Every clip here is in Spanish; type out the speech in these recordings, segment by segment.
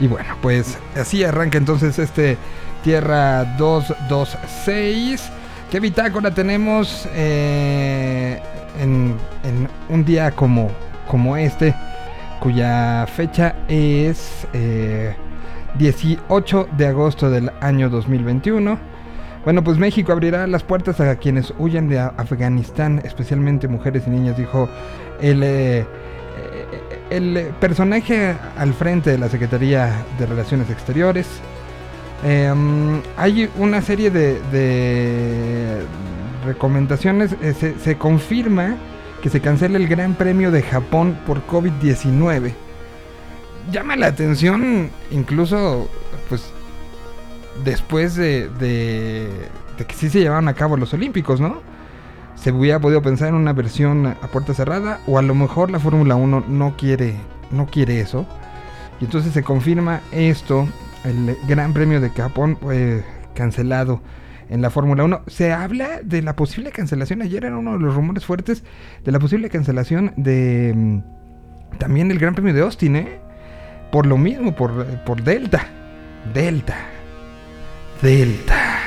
Y bueno, pues así arranca entonces este Tierra 226. ¿Qué bitácora tenemos eh, en, un día como, como este? Cuya fecha es eh, 18 de agosto del año 2021. Bueno, pues México abrirá las puertas a quienes huyan de Afganistán, especialmente mujeres y niñas, dijo el, eh, eh, el personaje al frente de la Secretaría de Relaciones Exteriores. Mm, hay una serie de, de recomendaciones. eh, se, se confirma que se cancela el Gran Premio de Japón por COVID-19. Llama la atención incluso, pues, después de, de, de que sí se llevaron a cabo los Olímpicos, ¿no? Se hubiera podido pensar en una versión a puerta cerrada o a lo mejor la Fórmula 1 no quiere, no quiere eso. Y entonces se confirma esto, el Gran Premio de Japón fue cancelado en la Fórmula 1. Se habla de la posible cancelación, ayer era uno de los rumores fuertes de la posible cancelación de mm, también el Gran Premio de Austin, ¿eh? Por lo mismo, por, por Delta. Delta. Delta.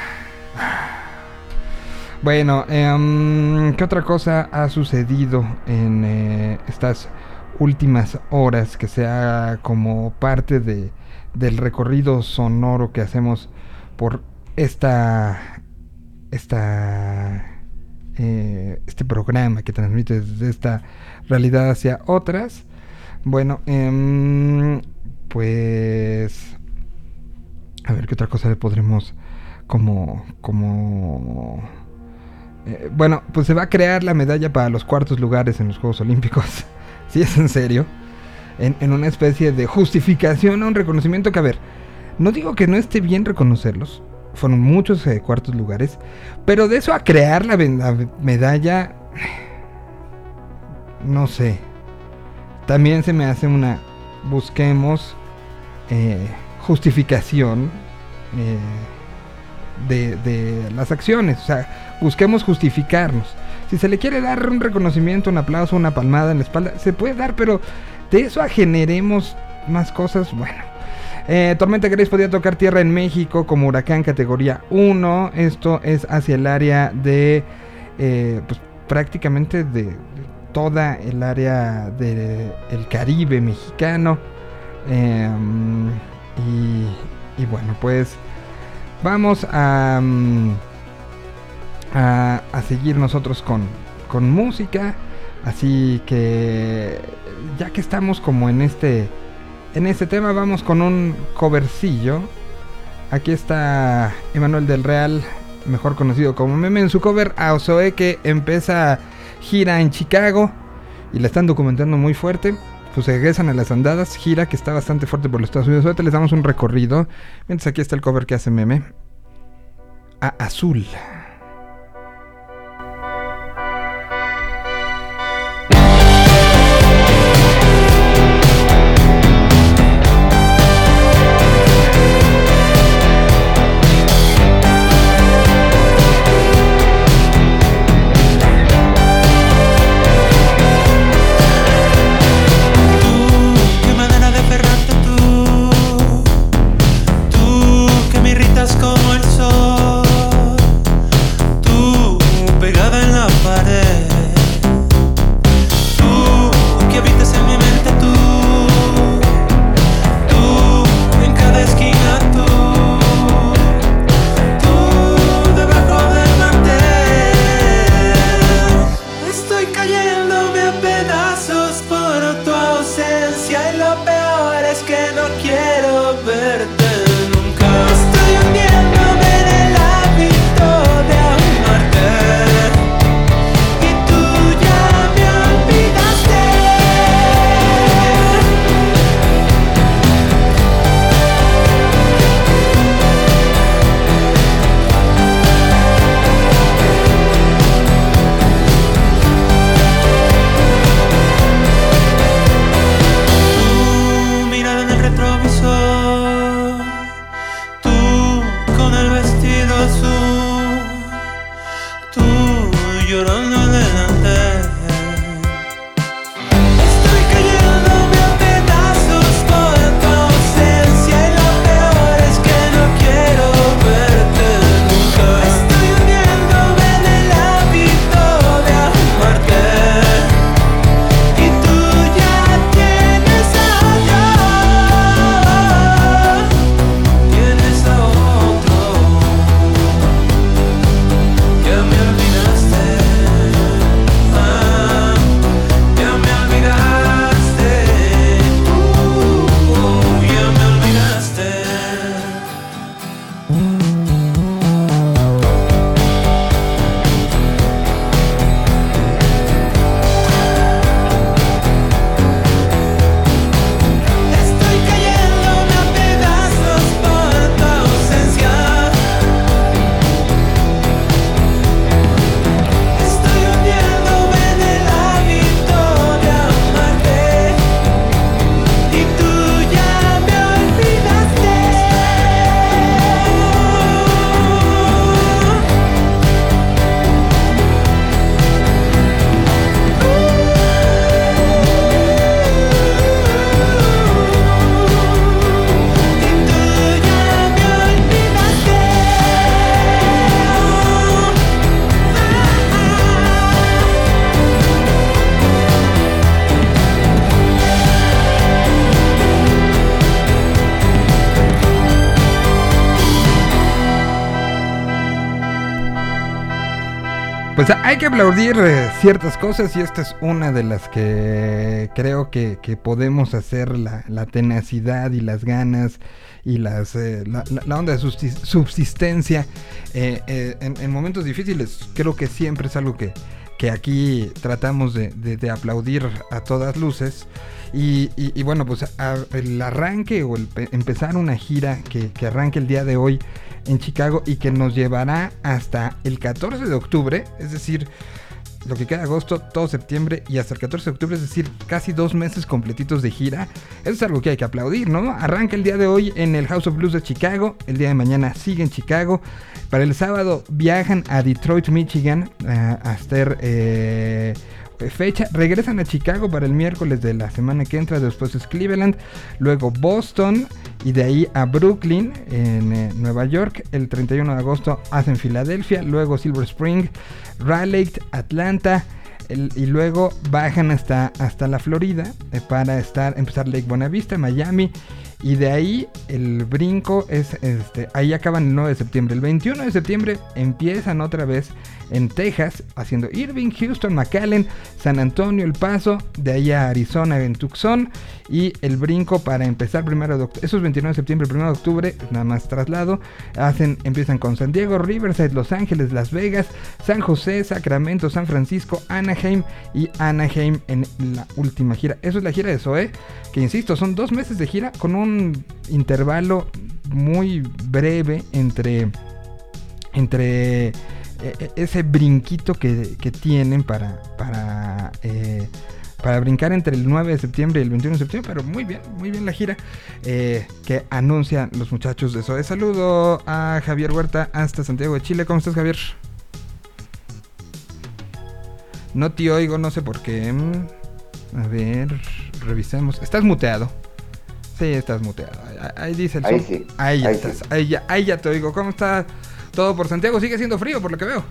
Bueno, em, ¿qué otra cosa ha sucedido en eh, estas últimas horas que sea como parte de, del recorrido sonoro que hacemos por esta esta eh, este programa que transmite desde esta realidad hacia otras? Bueno, em, pues a ver qué otra cosa le podremos como como eh, bueno, pues se va a crear la medalla para los cuartos lugares en los Juegos Olímpicos. si es en serio. En, en una especie de justificación a un reconocimiento que, a ver, no digo que no esté bien reconocerlos. Fueron muchos eh, cuartos lugares. Pero de eso a crear la, la medalla. No sé. También se me hace una. Busquemos eh, justificación. eh, de, las acciones. O sea, busquemos justificarnos. Si se le quiere dar un reconocimiento, un aplauso, una palmada en la espalda, se puede dar, pero de eso a generemos más cosas, bueno. Eh, Tormenta Grace podía tocar tierra en México como huracán categoría 1. Esto es hacia el área de, eh, pues prácticamente de, de toda el área del Caribe mexicano. Em, y, y bueno, pues vamos a, mm, a, a seguir nosotros con, con música. Así que ya que estamos como en este en este tema vamos con un covercillo. Aquí está Emanuel del Real, mejor conocido como Meme, en su cover a Ozoe que empieza gira en Chicago y la están documentando muy fuerte. Pues regresan a las andadas, gira que está bastante fuerte por los Estados Unidos. Ahorita les damos un recorrido. Mientras aquí está el cover que hace Meme. A Azul. Hay que aplaudir eh, ciertas cosas y esta es una de las que creo que, que podemos hacer la, la, tenacidad y las ganas y las eh, la, onda de subsistencia eh, en, en, momentos difíciles. Creo que siempre es algo que, que aquí tratamos de, de, aplaudir a todas luces. Y, y, y bueno, pues el arranque o el empezar una gira que, que arranque el día de hoy en Chicago y que nos llevará hasta el 14 de octubre, es decir, lo que queda agosto, todo septiembre y hasta el 14 de octubre, es decir, casi dos meses completitos de gira. Eso es algo que hay que aplaudir, ¿no? Arranca el día de hoy en el House of Blues de Chicago, el día de mañana sigue en Chicago. Para el sábado viajan a Detroit, Michigan, uh, a hacer... Eh, fecha. Regresan a Chicago para el miércoles de la semana que entra. Después es Cleveland. Luego Boston. Y de ahí a Brooklyn, en eh, Nueva York. El 31 de agosto hacen Filadelfia. Luego Silver Spring. Raleigh, Atlanta. Y luego bajan hasta, hasta la Florida eh, para estar, empezar Lake Bonavista, Miami. Y de ahí el brinco es, este, ahí acaban el 9 de septiembre. El 21 de septiembre empiezan otra vez en Texas, haciendo Irving, Houston, McAllen, San Antonio, El Paso, de ahí a Arizona, en Tucson. Y el brinco para empezar primero de octubre, esos 29 de septiembre, 1 de octubre, nada más traslado. Hacen, empiezan con San Diego, Riverside, Los Ángeles, Las Vegas, San José, Sacramento, San Francisco, Anaheim y Anaheim en la última gira. Eso es la gira de Zoe, que insisto, son dos meses de gira con un intervalo muy breve entre entre ese brinquito que, que, tienen para para eh, para brincar entre el 9 de septiembre y el 21 de septiembre, pero muy bien, muy bien la gira eh, que anuncian los muchachos de eso. Saludo a Javier Huerta hasta Santiago de Chile. ¿Cómo estás, Javier? No te oigo, no sé por qué. A ver, revisemos. Estás muteado. Sí, estás muteado. Ahí dice el ahí, sí. ahí ya ahí estás. Sí. Ahí, ya, ahí ya te oigo. ¿Cómo está todo por Santiago? Sigue siendo frío por lo que veo.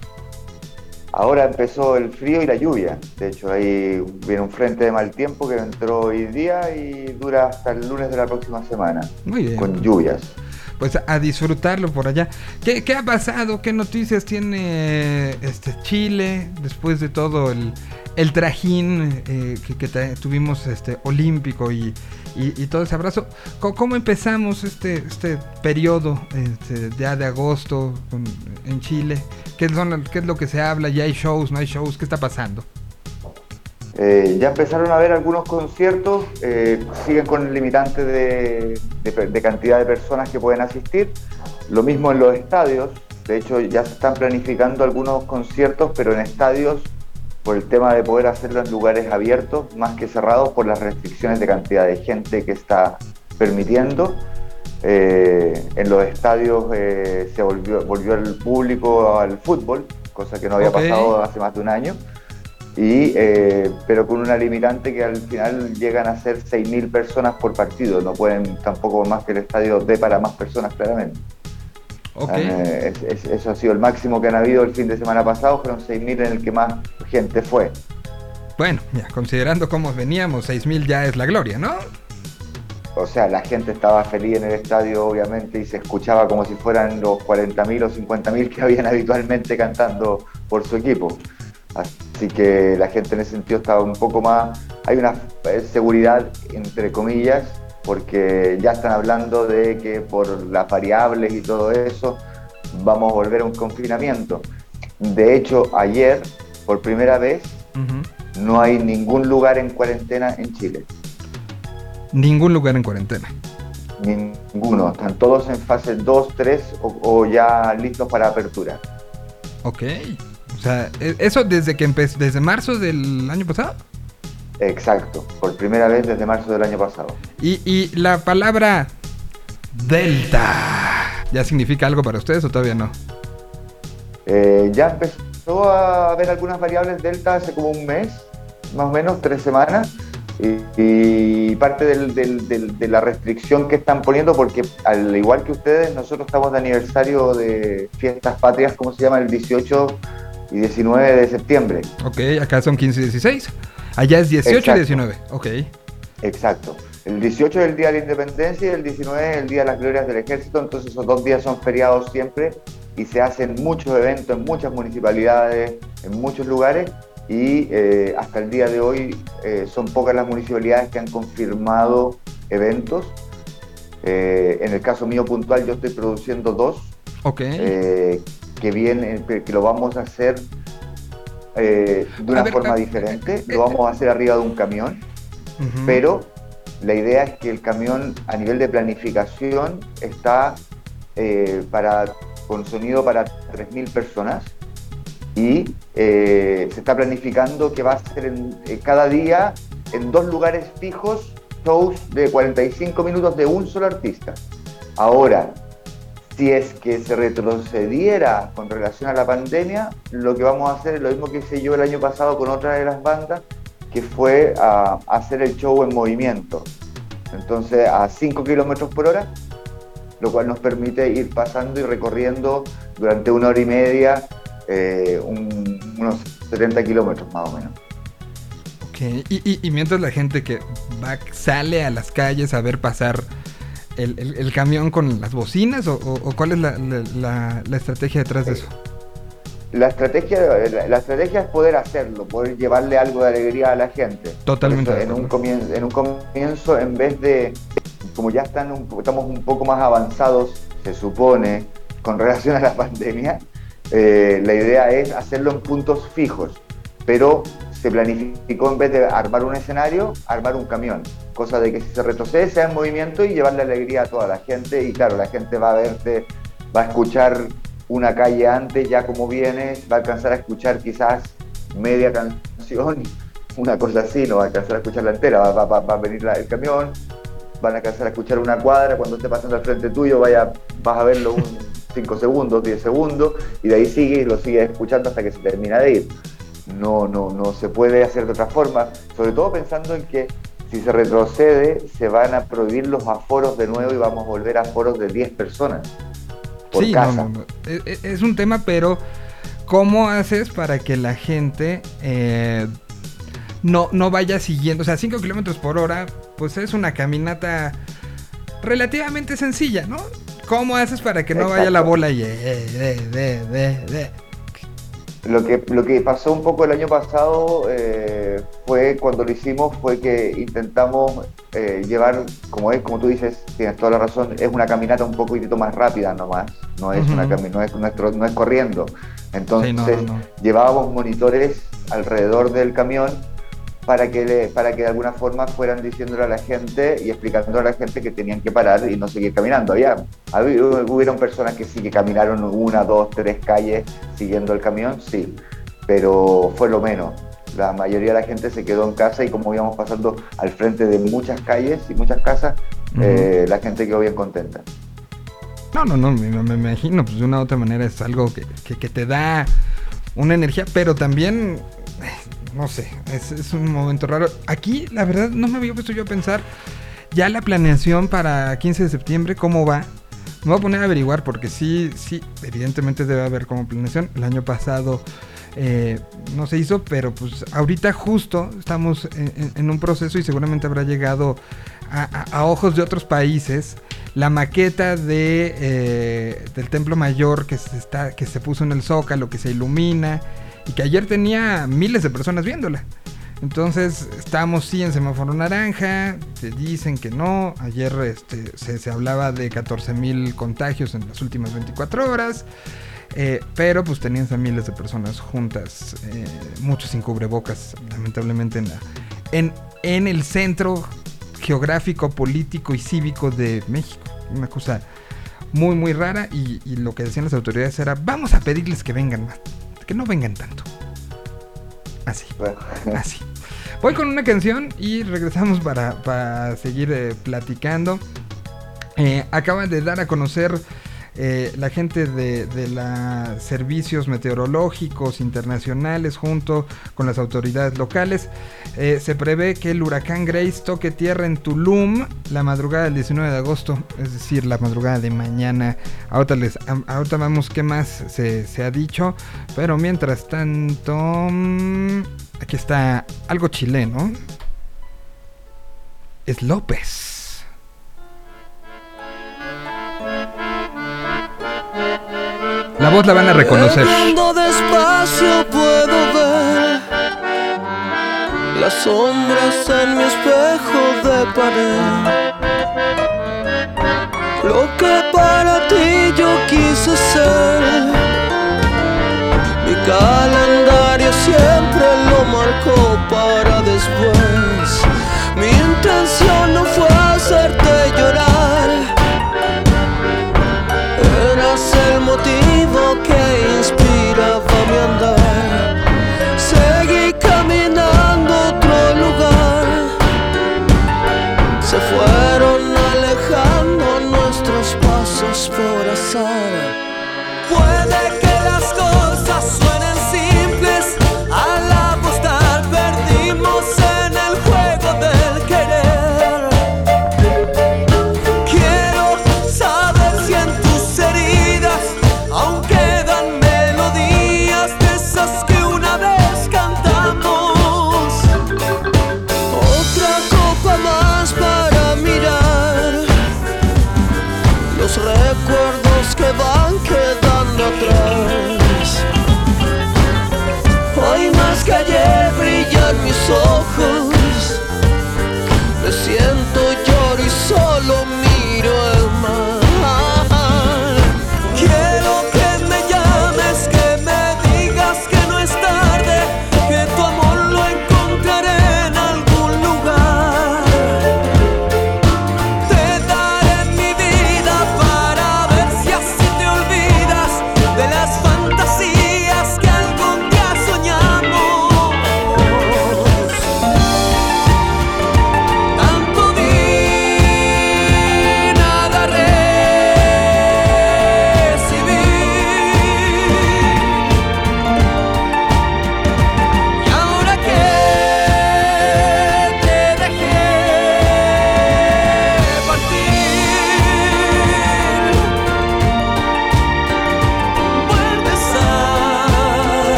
Ahora empezó el frío y la lluvia. De hecho, ahí viene un frente de mal tiempo que entró hoy día y dura hasta el lunes de la próxima semana. Muy bien. Con lluvias. Pues a disfrutarlo por allá. ¿Qué, qué ha pasado? ¿Qué noticias tiene este Chile después de todo el, el trajín eh, que, que tuvimos este olímpico y, y, todo ese abrazo. ¿Cómo, empezamos este, este periodo este, ya de agosto en Chile? ¿Qué, son, ¿Qué es lo que se habla? ¿Ya hay shows? ¿No hay shows? ¿Qué está pasando? Eh, ya empezaron a haber algunos conciertos, eh, siguen con el limitante de, cantidad de personas que pueden asistir. Lo mismo en los estadios, de hecho ya se están planificando algunos conciertos, pero en estadios por el tema de poder hacerlo en lugares abiertos más que cerrados por las restricciones de cantidad de gente que está permitiendo. Eh, en los estadios eh, se volvió, volvió el público al fútbol, cosa que no había okay. pasado hace más de un año, y, eh, pero con una limitante que al final llegan a ser 6.000 personas por partido, no pueden tampoco más que el estadio dé para más personas claramente. Okay. Eh, es, es, eso ha sido el máximo que han habido el fin de semana pasado, fueron 6.000 en el que más gente fue. Bueno, ya, considerando cómo veníamos, 6.000 ya es la gloria, ¿no? O sea, la gente estaba feliz en el estadio, obviamente, y se escuchaba como si fueran los 40.000 o 50.000 que habían habitualmente cantando por su equipo. Así que la gente en ese sentido estaba un poco más... Hay una seguridad, entre comillas, porque ya están hablando de que por las variables y todo eso vamos a volver a un confinamiento. De hecho, ayer, por primera vez, uh -huh. no hay ningún lugar en cuarentena en Chile. Ningún lugar en cuarentena. Ninguno. Están todos en fase 2, 3 o, o ya listos para apertura. Ok. O sea, ¿e-, ¿eso desde que empezó, desde marzo del año pasado? Exacto, por primera vez desde marzo del año pasado. ¿Y, y la palabra Delta ya significa algo para ustedes o todavía no? Eh, ya empezó a haber algunas variables Delta hace como un mes, más o menos, tres semanas. Y, y parte del, del, del, de la restricción que están poniendo, porque al igual que ustedes, nosotros estamos de aniversario de fiestas patrias, ¿cómo se llama? El 18 y 19 de septiembre. Ok, acá son 15 y 16. Allá es 18 Exacto. y 19, ok. Exacto. El 18 es el Día de la Independencia y el 19 es el Día de las Glorias del Ejército, entonces esos dos días son feriados siempre y se hacen muchos eventos en muchas municipalidades, en muchos lugares y eh, hasta el día de hoy eh, son pocas las municipalidades que han confirmado eventos. Eh, en el caso mío puntual yo estoy produciendo dos, que, vienen, que lo vamos a hacer de una forma diferente, lo vamos a hacer arriba de un camión, pero la idea es que el camión a nivel de planificación está para, con sonido para 3.000 personas y eh, se está planificando que va a ser en, eh, cada día en dos lugares fijos shows de 45 minutos de un solo artista. Ahora, si es que se retrocediera con relación a la pandemia, lo que vamos a hacer es lo mismo que hice yo el año pasado con otra de las bandas, que fue a, hacer el show en movimiento. Entonces, a 5 kilómetros por hora, lo cual nos permite ir pasando y recorriendo durante una hora y media eh, unos 70 kilómetros más o menos. Ok, y, mientras la gente que sale a las calles a ver pasar el, camión con las bocinas o, cuál es la, estrategia detrás de eso? La estrategia, la, estrategia es poder hacerlo, poder llevarle algo de alegría a la gente. Totalmente. en, un comienzo, en un comienzo, en vez de, como ya están estamos un poco más avanzados, se supone, con relación a la pandemia, eh, la idea es hacerlo en puntos fijos, pero se planificó en vez de armar un escenario, armar un camión, cosa de que si se retrocede sea en movimiento y llevarle alegría a toda la gente y claro, la gente va a verte, va a escuchar una calle antes ya como vienes, va a alcanzar a escuchar quizás media canción, una cosa así, no va a alcanzar a escuchar la entera, va, a venir el camión, van a alcanzar a escuchar una cuadra, cuando esté pasando al frente tuyo vaya, vas a verlo un 5 segundos, 10 segundos, y de ahí sigue y lo sigue escuchando hasta que se termina de ir. No, no, no se puede hacer de otra forma, sobre todo pensando en que si se retrocede se van a prohibir los aforos de nuevo y vamos a volver a aforos de 10 personas. Por sí, casa. E, e, es, un tema, pero ¿cómo haces para que la gente eh, no, no vaya siguiendo? O sea, 5 kilómetros por hora, pues es una caminata relativamente sencilla, ¿no? ¿Cómo haces para que no vaya la bola y... Eh, lo que, lo que pasó un poco el año pasado eh, fue cuando lo hicimos fue que intentamos eh, llevar, como es, como tú dices, tienes toda la razón, es una caminata un poquito más rápida nomás, no es una no es, nuestro, no es corriendo. Entonces llevábamos monitores alrededor del camión para que, para que de alguna forma fueran diciéndole a la gente y explicándole a la gente que tenían que parar y no seguir caminando. Había, hubieron personas que sí que caminaron una, dos, tres calles siguiendo el camión, sí, pero fue lo menos. La mayoría de la gente se quedó en casa y como íbamos pasando al frente de muchas calles y muchas casas, eh, la gente quedó bien contenta. No, no, no, me, me, imagino, pues de una u otra manera es algo que, que, que te da una energía, pero también no sé, es, un momento raro. Aquí, la verdad, no me había puesto yo a pensar ya la planeación para 15 de septiembre, cómo va. Me voy a poner a averiguar porque sí, sí, evidentemente debe haber como planeación. El año pasado eh, no se hizo, pero pues ahorita justo estamos en, un proceso y seguramente habrá llegado a, ojos de otros países la maqueta de, eh, del templo mayor que se, está, que se puso en el zócalo, que se ilumina y que ayer tenía miles de personas viéndola. Entonces estamos sí en semáforo naranja, te dicen que no, ayer este, se, hablaba de 14 mil contagios en las últimas 24 horas, eh, pero pues tenían a miles de personas juntas, eh, muchos sin cubrebocas, lamentablemente en, en, en el centro geográfico, político y cívico de México. Una cosa muy muy rara y, y lo que decían las autoridades era vamos a pedirles que vengan más que no vengan tanto. Así. Así. Voy con una canción y regresamos para, seguir eh, platicando. Eh, acaban de dar a conocer eh, la gente de, los servicios meteorológicos internacionales junto con las autoridades locales. Eh, se prevé que el huracán Grace toque tierra en Tulum la madrugada del 19 de agosto, es decir, la madrugada de mañana. Ahorita, les, vemos qué más se, se ha dicho, pero mientras tanto, mm, aquí está algo chileno. Es López. La voz la van a reconocer. despacio puedo ver las sombras en mi espejo de pared. Lo que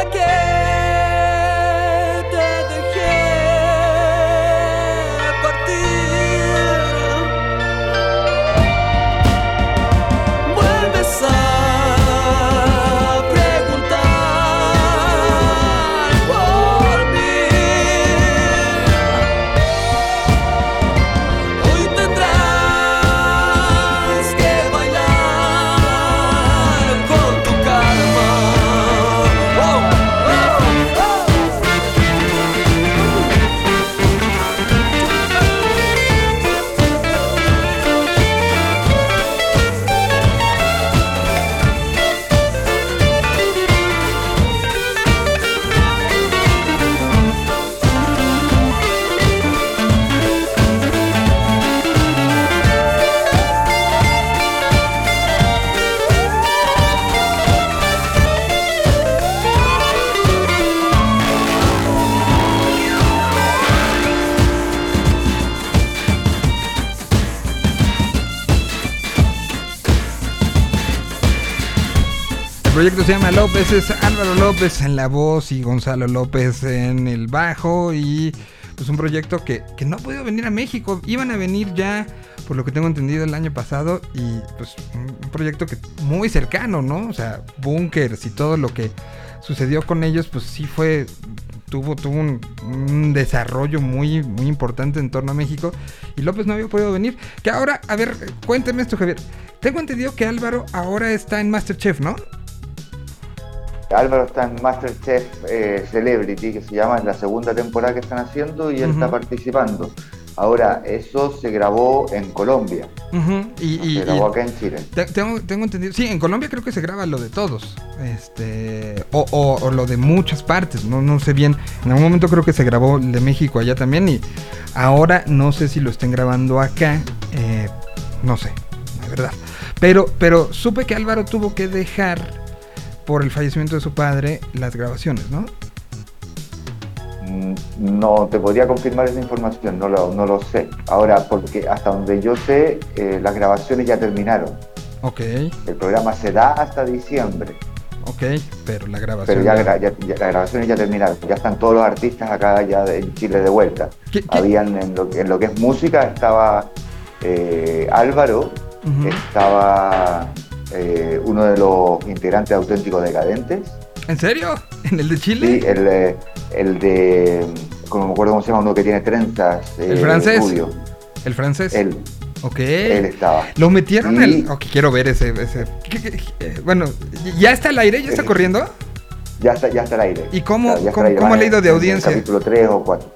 again. proyecto se llama López, es Álvaro López en la voz y Gonzalo López en el bajo y pues un proyecto que, que no ha podido venir a México, iban a venir ya por lo que tengo entendido el año pasado y pues un proyecto que muy cercano, ¿no? O sea, bunkers y todo lo que sucedió con ellos pues sí fue tuvo, tuvo un, desarrollo muy, muy importante en torno a México y López no había podido venir. Que ahora, a ver, cuénteme esto, Javier. Tengo entendido que Álvaro ahora está en Masterchef, ¿no? Álvaro está en Masterchef eh, Celebrity, que se llama, es la segunda temporada que están haciendo y él está participando. Ahora, eso se grabó en Colombia, Y, y- se grabó y- acá en Chile. te- tengo, tengo entendido. Sí, en Colombia creo que se graba lo de todos. Este. O, o- o lo de muchas partes. No, no sé bien. En algún momento creo que se grabó el de México allá también. Y ahora no sé si lo estén grabando acá. eh, no sé, la verdad. Pero, pero supe que Álvaro tuvo que dejar por el fallecimiento de su padre las grabaciones, ¿no? Mm, No te podría confirmar esa información, no lo, no lo sé. Ahora, porque hasta donde yo sé, eh, las grabaciones ya terminaron. Ok, El programa se da hasta diciembre, ok. Pero la grabación. pero ya, ya- ya- las grabaciones ya terminaron. Ya están todos los artistas acá ya de- en Chile de vuelta. ¿Qué- qué- Habían en lo, que- en lo que es música estaba eh, Álvaro, estaba eh, uno de los integrantes auténticos decadentes. ¿En serio? ¿En el de Chile? Sí, el, eh, el de, como me acuerdo cómo se llama, uno que tiene trenzas. ¿El eh, francés? rubio. El francés. Él, Ok. él estaba. Lo metieron Y- al. Ok, quiero ver ese. ese- ¿qué- qué- qué- bueno, ¿ya está al aire? ¿Ya está corriendo? Ya está, ya está al aire. ¿Y cómo- cómo- aire. cómo le ha ido en- de en audiencia? el Capítulo 3 o 4.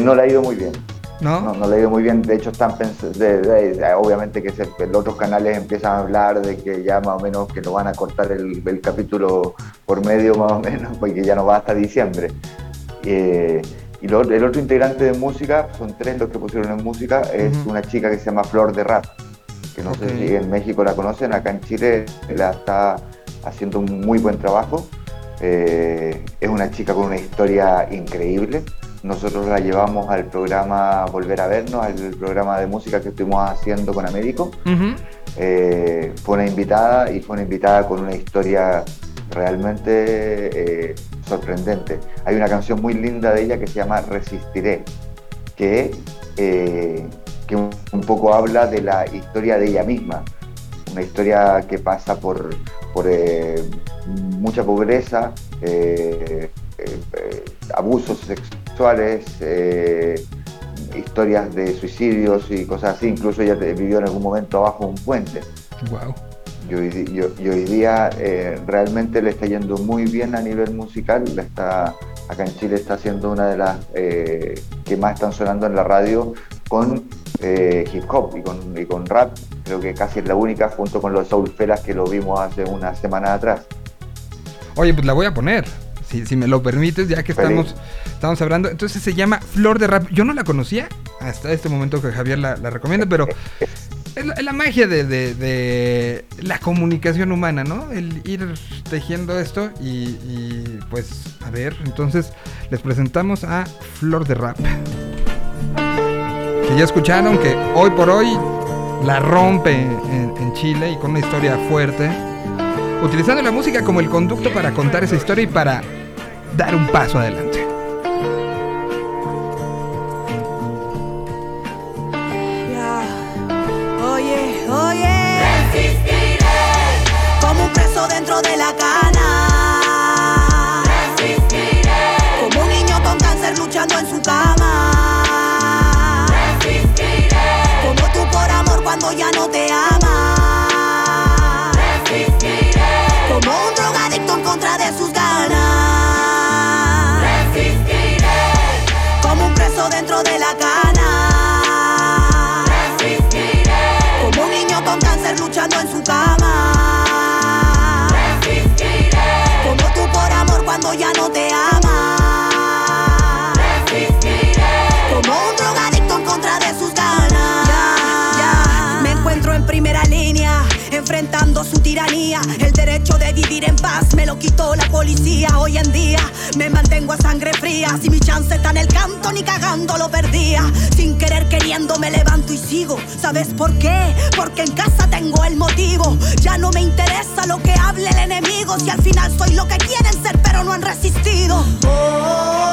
no le ha ido muy bien. ¿No? No, no le ido muy bien. De hecho, están de- de- de- obviamente que se- los otros canales empiezan a hablar de que ya más o menos que lo van a cortar el, el capítulo por medio más o menos, porque ya no va hasta diciembre. Eh, y lo- el otro integrante de música, son tres los que pusieron en música, es una chica que se llama Flor de Rap, que no sé si en México la conocen, acá en Chile la está haciendo un muy buen trabajo. Eh, es una chica con una historia increíble. Nosotros la llevamos al programa Volver a Vernos, al programa de música que estuvimos haciendo con Américo. Eh, fue una invitada y fue una invitada con una historia realmente eh, sorprendente. Hay una canción muy linda de ella que se llama Resistiré, que, eh, que un poco habla de la historia de ella misma, una historia que pasa por, por mucha pobreza, abusos sexuales, eh, historias de suicidios y cosas así. Incluso ella vivió en algún momento abajo un puente. Wow. Y hoy, di- y hoy- día eh, realmente le está yendo muy bien a nivel musical. La está, acá en Chile está siendo una de las eh, que más están sonando en la radio con hip hop y con, y con rap. Creo que casi es la única, junto con los Soul Fellas que lo vimos hace unas semanas atrás. Oye, pues la voy a poner. Si, si me lo permites, ya que Feliz. estamos, estamos hablando. Entonces se llama Flor de Rap. Yo no la conocía hasta este momento que Javier la, recomienda, pero es la, magia de, la comunicación humana, ¿no? El ir tejiendo esto y, pues, a ver, entonces les presentamos a Flor de Rap. Que ya escucharon que hoy por hoy la rompe en Chile y con una historia fuerte. Utilizando la música como el conducto para contar esa historia y para dar un paso adelante. Hoy en día me mantengo a sangre fría. Si mi chance está en el canto, ni cagando lo perdía. Sin querer queriendo me levanto y sigo. ¿Sabes por qué? Porque en casa tengo el motivo. Ya no me interesa lo que hable el enemigo. Si al final soy lo que quieren ser, pero no han resistido. Oh,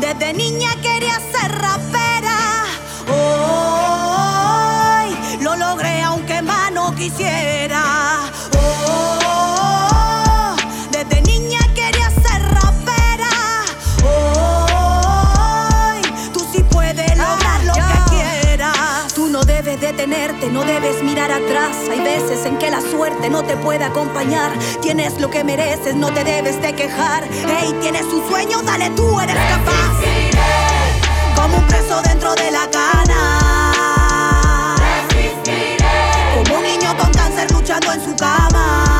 Desde niña quería ser rapera. Hoy lo logré aunque más no quisiera. No debes mirar atrás. Hay veces en que la suerte no te puede acompañar. Tienes lo que mereces, no te debes de quejar. Hey, tienes un sueño, dale, tú eres capaz. Como un preso dentro de la cana. Como un niño con cáncer luchando en su cama.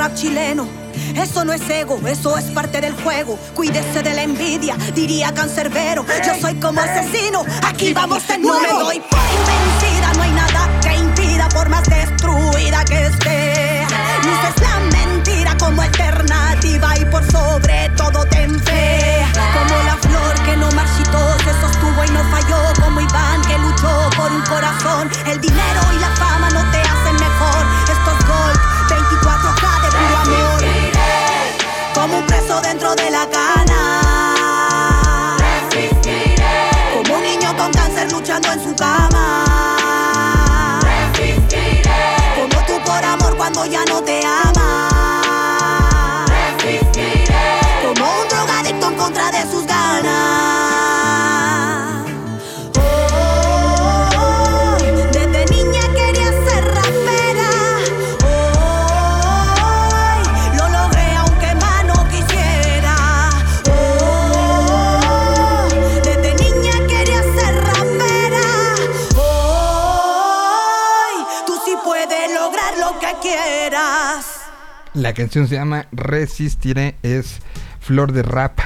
Rap chileno. Eso no es ego, eso es parte del juego. Cuídese de la envidia, diría cancerbero. Yo soy como asesino, aquí vamos de nuevo. No me doy por vencida, no hay nada que impida, por más destruida que esté. Luces la mentira como alternativa y por sobre todo ten fe. Como la flor que no marchitó, se sostuvo y no falló. Como Iván que luchó por un corazón. El dinero y la fama dentro de la cana. Como un niño con cáncer luchando en su cama. La canción se llama Resistiré, es Flor de Rap.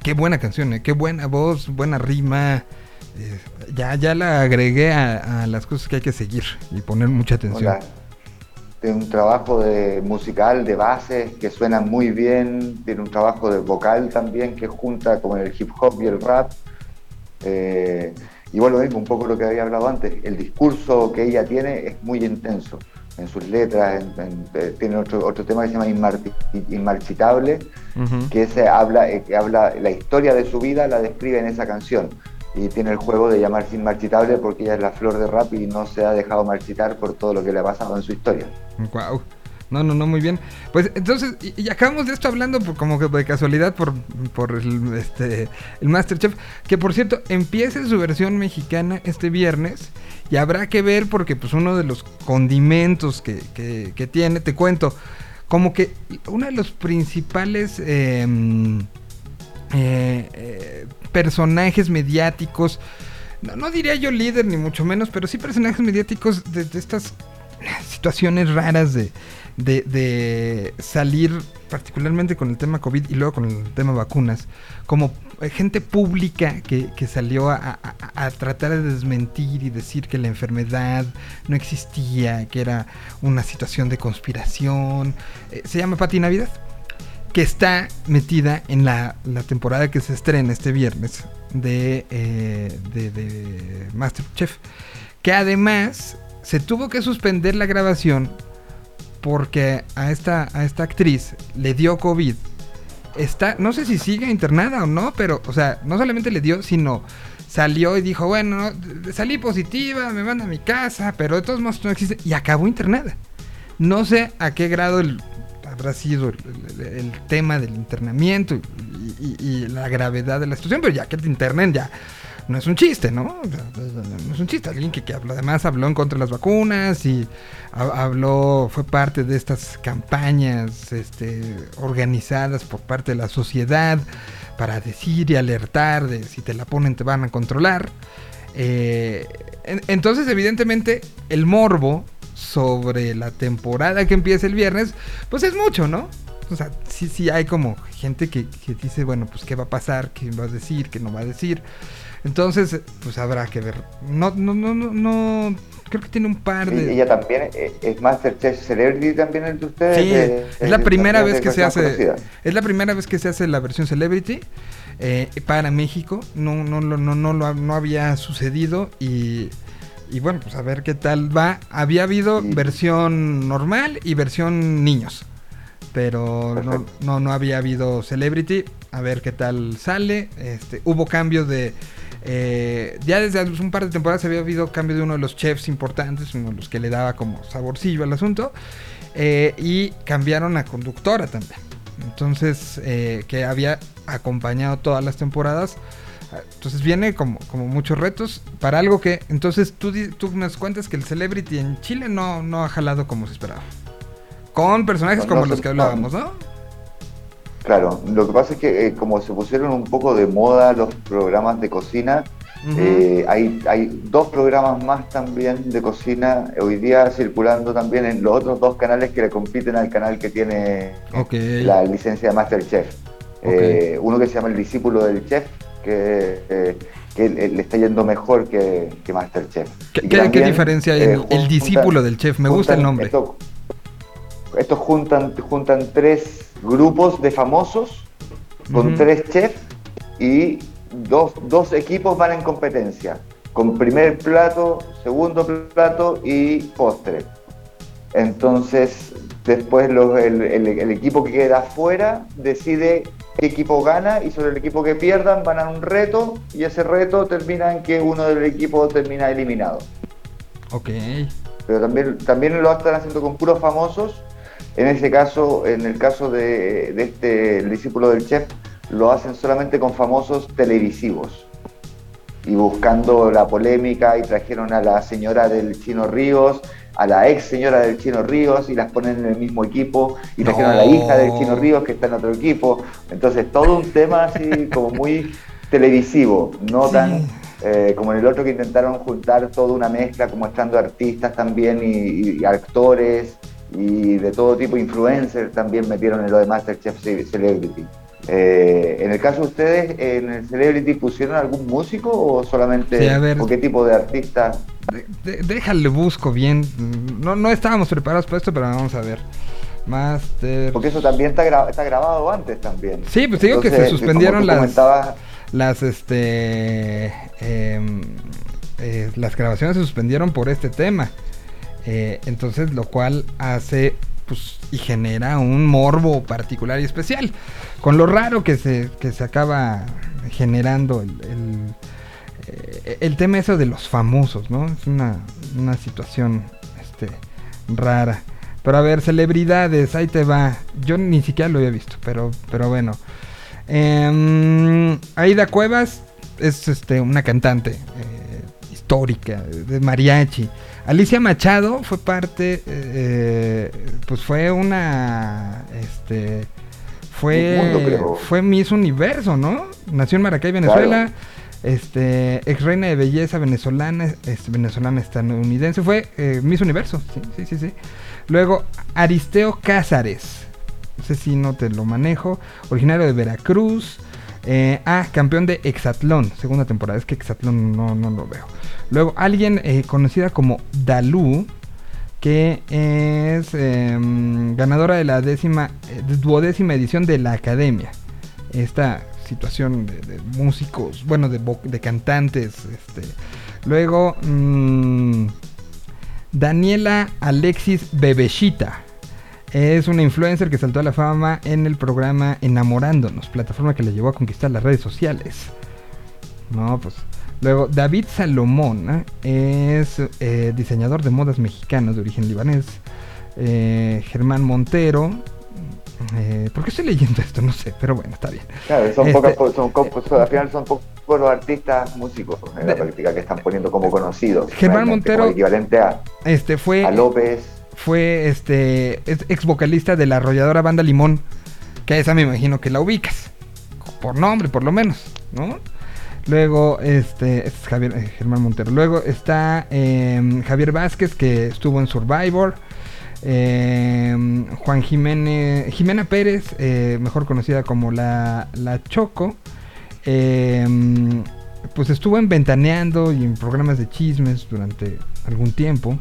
Qué buena canción, ¿eh? qué buena voz, buena rima. Eh, ya, ya la agregué a, las cosas que hay que seguir y poner mucha atención. Hola. Tiene un trabajo de musical, de base, que suena muy bien. Tiene un trabajo de vocal también, que junta como el hip hop y el rap. Eh, y bueno, un poco lo que había hablado antes. El discurso que ella tiene es muy intenso en sus letras. en- en- eh, tiene otro, otro tema que se llama Inmarti- Inmarchitable, que ese habla, eh, que habla la historia de su vida, la describe en esa canción. Y tiene el juego de llamarse inmarchitable porque ella es la flor de rap y no se ha dejado marchitar por todo lo que le ha pasado en su historia. Guau. No, no, no, muy bien. Pues entonces, y, acabamos de esto hablando por, como que de casualidad por, por el, este, el Masterchef, que por cierto, empieza su versión mexicana este viernes y habrá que ver porque pues uno de los condimentos que, que- que tiene, te cuento, como que uno de los principales em, eh, eh, personajes mediáticos, no, no diría yo líder ni mucho menos, pero sí personajes mediáticos de, de estas situaciones raras de, de, de salir, particularmente con el tema COVID y luego con el tema vacunas, como eh, gente pública que, que salió a, a- tratar de desmentir y decir que la enfermedad no existía, que era una situación de conspiración. Eh, se llama Pati Navidad que está metida en la, la temporada que se estrena este viernes de, eh, de, de Masterchef. Que además se tuvo que suspender la grabación porque a esta, a esta actriz le dio COVID. Está, no sé si sigue internada o no, pero, o sea, no solamente le dio, sino salió y dijo, bueno, no, salí positiva, me manda a mi casa, pero de todos modos no existe. Y acabó internada. No sé a qué grado habrá sido el, tema del internamiento y- y la gravedad de la situación, pero ya que te internen ya no es un chiste, ¿no? No es un chiste. Alguien que, que habló, además habló en contra de las vacunas y ha- habló, fue parte de estas campañas este, organizadas por parte de la sociedad para decir y alertar de si te la ponen te van a controlar. Eh, en- entonces, evidentemente, el morbo sobre la temporada que empieza el viernes, pues es mucho, ¿no? O sea, sí, sí hay como gente que, que dice, bueno, pues qué va a pasar, qué va a decir, qué no va a decir. Entonces, pues habrá que ver. No, no, no, no, no. Creo que tiene un par Sí, de. ella también eh, es Masterchef Celebrity también el de ustedes. Sí, de- es la primera vez que se hace. conocida. Es la primera vez que se hace la versión Celebrity. eh, para México. No, no, no, no, no, había sucedido y, y bueno, pues a ver qué tal va. Había habido Sí. versión normal y versión niños. Pero no, no, no había habido Celebrity. A ver qué tal sale. Este, hubo cambios de. Eh, ya desde un par de temporadas había habido cambio de uno de los chefs importantes, uno de los que le daba como saborcillo al asunto. eh, y cambiaron a conductora también. Entonces, eh, que había acompañado todas las temporadas. Entonces viene como, como muchos retos para algo que... Entonces tú, tú nos cuentas que el Celebrity en Chile no, no ha jalado como se esperaba. Con personajes como los que hablábamos, ¿no? Claro, lo que pasa es que eh, como se pusieron un poco de moda los programas de cocina, eh, hay, hay dos programas más también de cocina hoy día circulando también en los otros dos canales que le compiten al canal que tiene la licencia de Masterchef. Eh, uno que se llama El Discípulo del Chef, que, que le está yendo mejor que, que Masterchef. ¿Qué, que diferencia hay en el, juntan- discípulo del chef? Me gusta el nombre. Esto, estos juntan, juntan tres grupos de famosos con tres chefs y dos, dos equipos van en competencia, con primer plato, segundo plato y postre. Entonces, después los- el, el- el equipo que queda afuera decide qué equipo gana y sobre el equipo que pierdan van a un reto y ese reto termina en que uno del equipo termina eliminado Ok. pero también, también lo están haciendo con puros famosos. En ese caso, en el caso de, de este el discípulo del chef, lo hacen solamente con famosos televisivos. Y buscando la polémica, y trajeron a la señora del Chino Ríos, a la ex señora del Chino Ríos, y las ponen en el mismo equipo, y trajeron a la hija del Chino Ríos, que está en otro equipo. Entonces, todo un tema así como muy televisivo, no Sí. tan eh, como en el otro que intentaron juntar toda una mezcla, como estando artistas también y, y actores y de todo tipo, influencers también metieron en lo de Masterchef Ce- Celebrity. Eh, en el caso de ustedes, en el Celebrity pusieron algún músico o solamente Sí, a ver. o qué tipo de artista? De- de- déjale, busco bien. No, no estábamos preparados para esto, pero vamos a ver. Master. Porque eso también está, gra- está grabado antes también. Sí, pues te digo que se suspendieron las- comentabas, Las este em, eh, las grabaciones se suspendieron por este tema. Eh, entonces, lo cual hace pues y genera un morbo particular y especial. Con lo raro que se, que se acaba generando el, eh, el tema eso de los famosos, ¿no? Es una, una situación este, rara. Pero a ver, celebridades, ahí te va. Yo ni siquiera lo había visto, pero, pero bueno. Em, Aida Cuevas es este, una cantante eh, histórica de mariachi. Alicia Machado fue parte, eh, pues fue una, este, fue, Mundo, fue Miss Universo, ¿no? Nació en Maracay, Venezuela. Este, ex reina de belleza venezolana, venezolana estadounidense, fue eh, Miss Universo, sí, sí, sí, sí. Luego, Aristeo Cázares, no sé si no te lo manejo, originario de Veracruz. Eh, ah, campeón de Exatlón, segunda temporada, es que Exatlón no, no lo veo. Luego, alguien eh, conocida como Dalú, que es em, ganadora de la décima, eh, duodécima edición de la Academia. Esta situación de, músicos, bueno, de, de cantantes. Este. Luego, mm, Daniela Alexis Bebeshita. Es una influencer que saltó a la fama en el programa Enamorándonos, plataforma que le llevó a conquistar las redes sociales. No, pues. Luego, David Salomón ¿eh? es eh, diseñador de modas mexicano de origen libanés. Eh, Germán Montero. ¿Por qué estoy leyendo esto? No sé, pero bueno, está bien. Claro, son Este- pocas, son, son- al final son pocos los artistas músicos en la práctica que están poniendo como conocidos. Germán Montero- como equivalente a, Este fue. a López. Fue este es ex vocalista de la arrolladora banda Limón, que esa me imagino que la ubicas, por nombre por lo menos, ¿no? Luego, este, este es Javier, eh, Germán Montero. Luego está em, Javier Vázquez, que estuvo en Survivor. Em, Juan Jiménez, Jimena Pérez, eh, mejor conocida como la, la Choco. Em, pues estuvo en Ventaneando y en programas de chismes durante algún tiempo.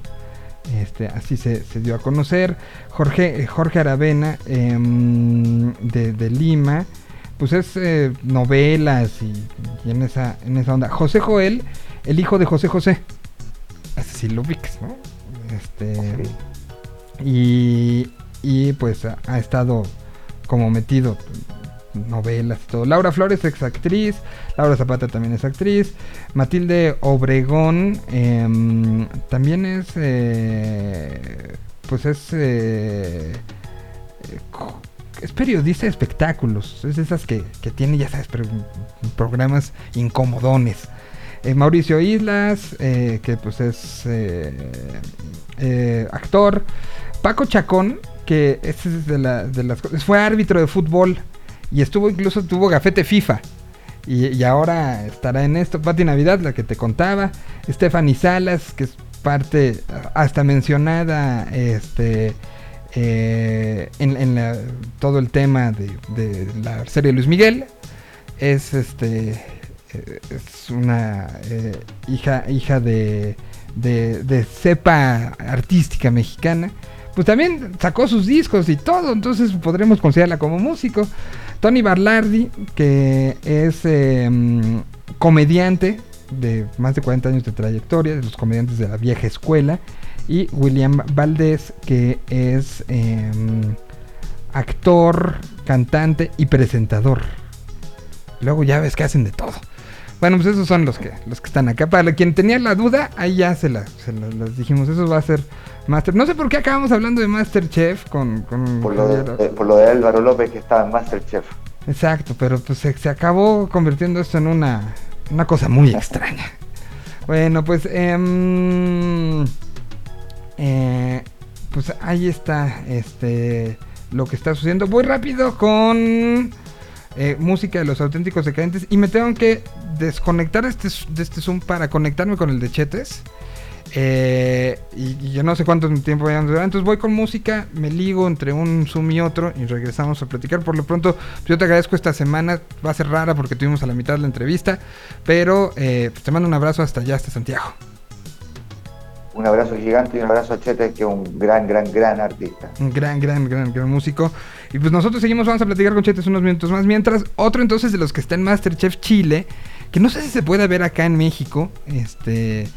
Este, así se, se dio a conocer. Jorge, eh, Jorge Aravena em, de, de Lima. pues es eh, novelas y, y en esa en esa onda. José Joel, el hijo de José José. Ese sí lo ubicas, ¿no? Este Sí. y, y pues ha, ha estado como metido novelas todo. Laura Flores es actriz, Laura Zapata también es actriz, Matilde Obregón em, también es, eh, pues es, eh, eh, es periodista de espectáculos, es de esas que, que tiene, ya sabes, pero, programas incomodones. Eh, Mauricio Islas, que pues es actor. Paco Chacón, que es de, la- de las fue árbitro de fútbol y estuvo incluso, tuvo gafete FIFA. Y, y ahora estará en esto. Pati Navidad, la que te contaba. Stephanie Salas, que es parte hasta mencionada este, eh, en, en la- todo el tema de, de la serie Luis Miguel. Es este eh, es una eh, hija, hija de, de, de cepa artística mexicana. Pues también sacó sus discos y todo, entonces podremos considerarla como músico. Tony Barlardi, que es mm, comediante de más de 40 años de trayectoria, de los comediantes de la vieja escuela. Y William Valdés, que es eh, actor, cantante y presentador. Luego ya ves que hacen de todo. Bueno, pues esos son los que los que están acá. Para quien tenía la duda, ahí ya se, la, se la- las dijimos. Eso va a ser Master. No sé por qué acabamos hablando de Masterchef con, con Por lo, de, eh, por lo de Álvaro López que estaba en Masterchef. Exacto, pero pues se, se acabó convirtiendo esto en una, una cosa muy extraña. Bueno, pues em, eh, pues ahí está este lo que está sucediendo. Voy rápido con eh, música de los auténticos decadentes y me tengo que desconectar este, de este Zoom para conectarme con el de Chetes. Eh, y, y yo no sé cuánto tiempo vayan a durar. Entonces voy con música, me ligo entre un Zoom y otro y regresamos a platicar. Por lo pronto, yo te agradezco esta semana. Va a ser rara porque tuvimos a la mitad de la entrevista. Pero eh, pues te mando un abrazo hasta allá, hasta Santiago. Un abrazo gigante y un abrazo a Chete, que es un gran, gran, gran artista. Un gran, gran, gran, gran músico. Y pues nosotros seguimos, vamos a platicar con Chetes unos minutos más. Mientras, otro entonces de los que está en Masterchef Chile, que no sé si se puede ver acá en México, este,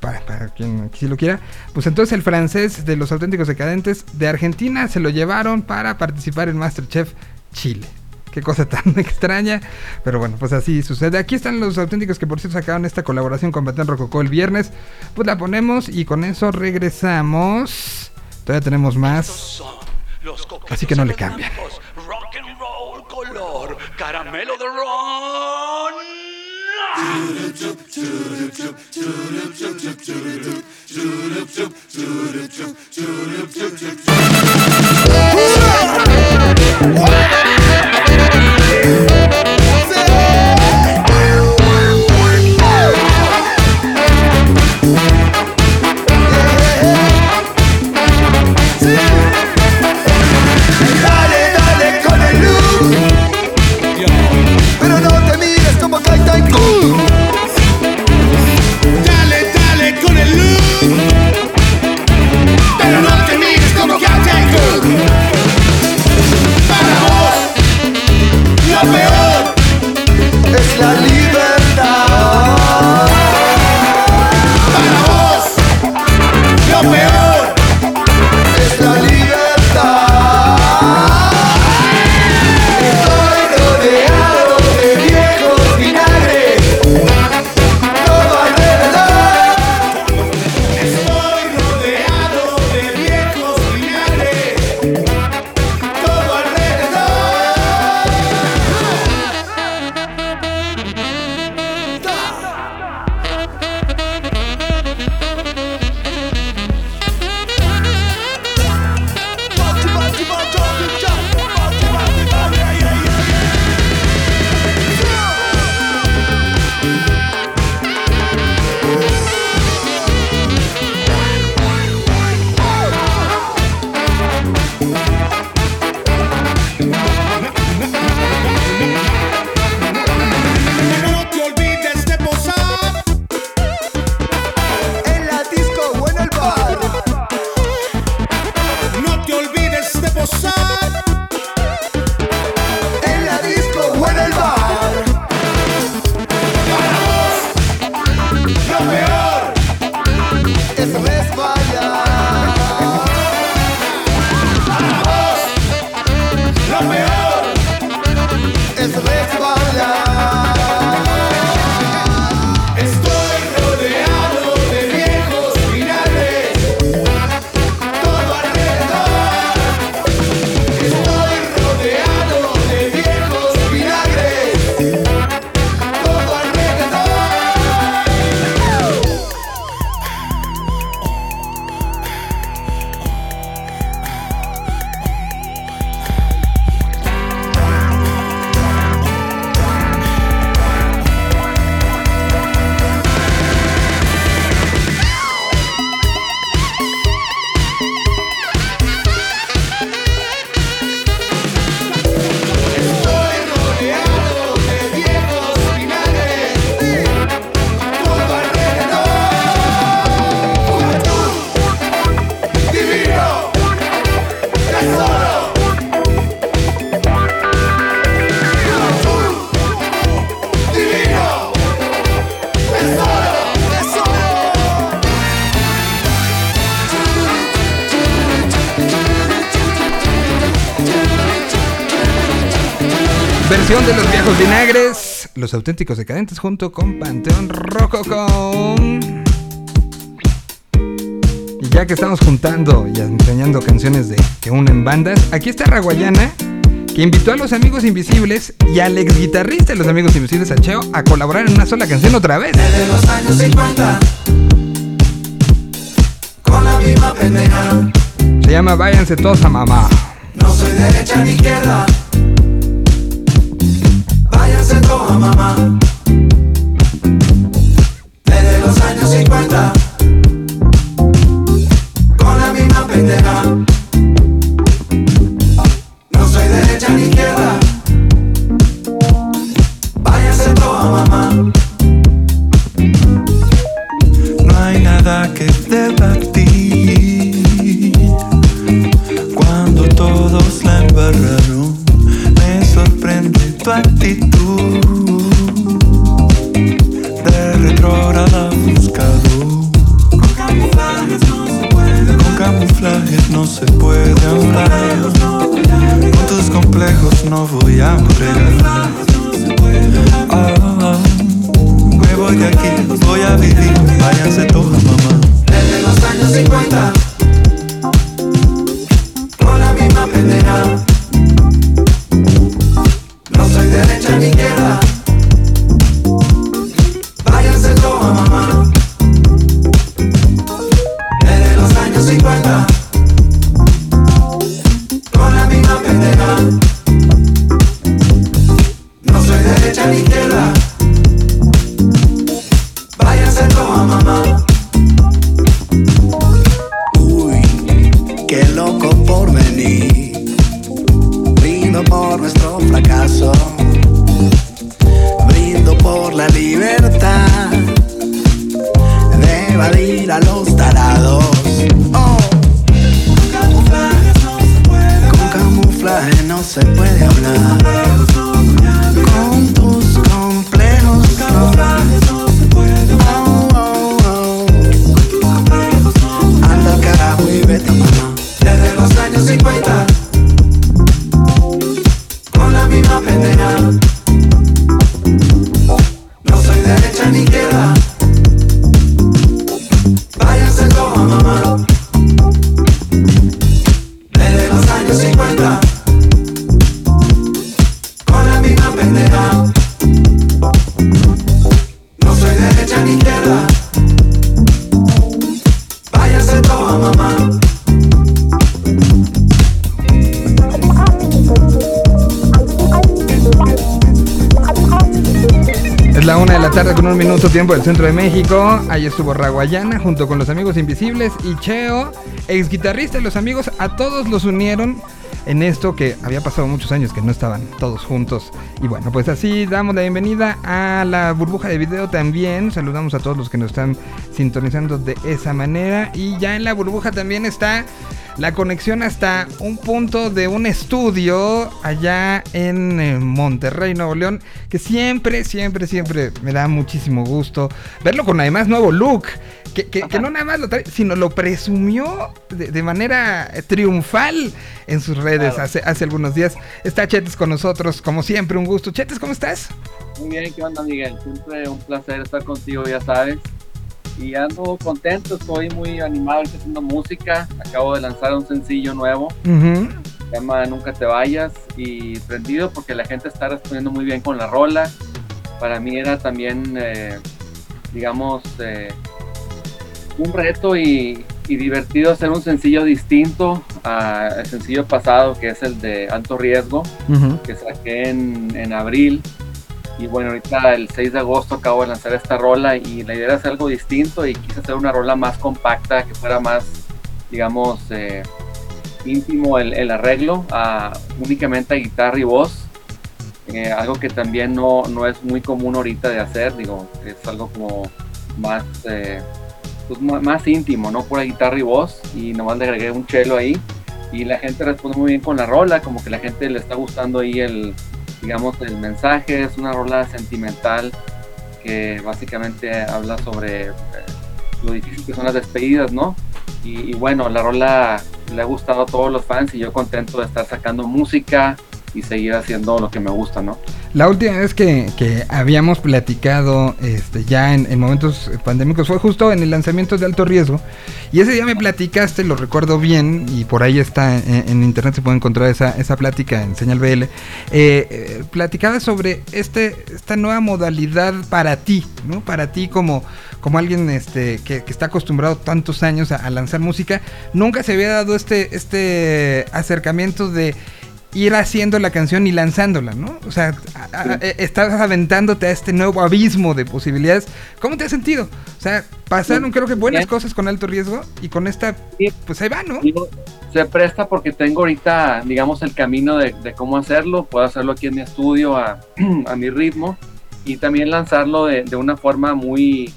para, para quien si lo quiera, pues entonces el francés de los auténticos decadentes de Argentina se lo llevaron para participar en Masterchef Chile. Qué cosa tan extraña. Pero bueno, pues así sucede. Aquí están los auténticos que por cierto sacaron esta colaboración con Batán Rococó el viernes. Pues la ponemos y con eso regresamos. Todavía tenemos más. Así que no le cambia. blancos, Rock and roll color, caramelo de ron. Dale, la los auténticos decadentes junto con Panteón Rococó. Y ya que estamos juntando y enseñando canciones de que unen bandas, aquí está Raguayana, que invitó a los Amigos Invisibles y al ex guitarrista de los Amigos Invisibles, a Cheo, a colaborar en una sola canción otra vez. Desde los años 50 Con la misma pendeja Se llama Váyanse todos a mamá. No soy derecha ni izquierda Váyanse de México. Ahí estuvo Raguayana junto con los amigos invisibles y Cheo, ex guitarrista de los amigos. A todos los unieron en esto que había pasado muchos años que no estaban todos juntos. Y bueno, pues así damos la bienvenida a la burbuja de video también. Saludamos a todos los que nos están sintonizando de esa manera. Y ya en la burbuja también está la conexión hasta un punto de un estudio allá en eh, Monterrey, Nuevo León, que siempre, siempre, siempre me da muchísimo gusto verlo con además nuevo look, que, que- que no nada más lo trae, sino lo presumió de, de manera triunfal en sus redes hace, hace algunos días. Está Chetes con nosotros, como siempre, un gusto. Chetes, ¿cómo estás? Muy bien, ¿qué onda Miguel? Siempre un placer estar contigo, ya sabes. Y ando contento, estoy muy animado haciendo música. Acabo de lanzar un sencillo nuevo, se llama Nunca te vayas. Y prendido porque la gente está respondiendo muy bien con la rola. Para mí era también, eh, digamos, eh, un reto y, y divertido hacer un sencillo distinto al sencillo pasado, que es el de Alto Riesgo que saqué en, en abril. Y bueno, ahorita el 6 de agosto acabo de lanzar esta rola y la idea era hacer algo distinto y quise hacer una rola más compacta, que fuera más, digamos, eh, íntimo el, el arreglo, a, únicamente a guitarra y voz. Eh, algo que también no, no es muy común ahorita de hacer, digo, es algo como más, eh, pues, más íntimo, ¿no? Pura guitarra y voz y nomás le agregué un chelo ahí y la gente responde muy bien con la rola, como que la gente le está gustando ahí el, digamos, el mensaje, es una rola sentimental que básicamente habla sobre eh, lo difícil que son las despedidas, ¿no? Y, y bueno, la rola le ha gustado a todos los fans y yo contento de estar sacando música y seguir haciendo lo que me gusta, ¿no? La última vez que, que habíamos platicado este, ya en, en momentos pandémicos fue justo en el lanzamiento de alto riesgo. Y ese día me platicaste, lo recuerdo bien, y por ahí está en, en internet, se puede encontrar esa, esa plática en Señal BL. Eh, eh, platicaba sobre este, esta nueva modalidad para ti, ¿no? Para ti como, como alguien este, que, que está acostumbrado tantos años a, a lanzar música. Nunca se había dado este, este acercamiento de ir haciendo la canción y lanzándola, ¿no? O sea, a- a- estás aventándote a este nuevo abismo de posibilidades. ¿Cómo te has sentido? O sea, pasaron creo que buenas cosas con alto riesgo y con esta, pues ahí va, ¿no? Se presta porque tengo ahorita, digamos, el camino de, de cómo hacerlo. Puedo hacerlo aquí en mi estudio a, mi ritmo y también lanzarlo de, de una forma muy,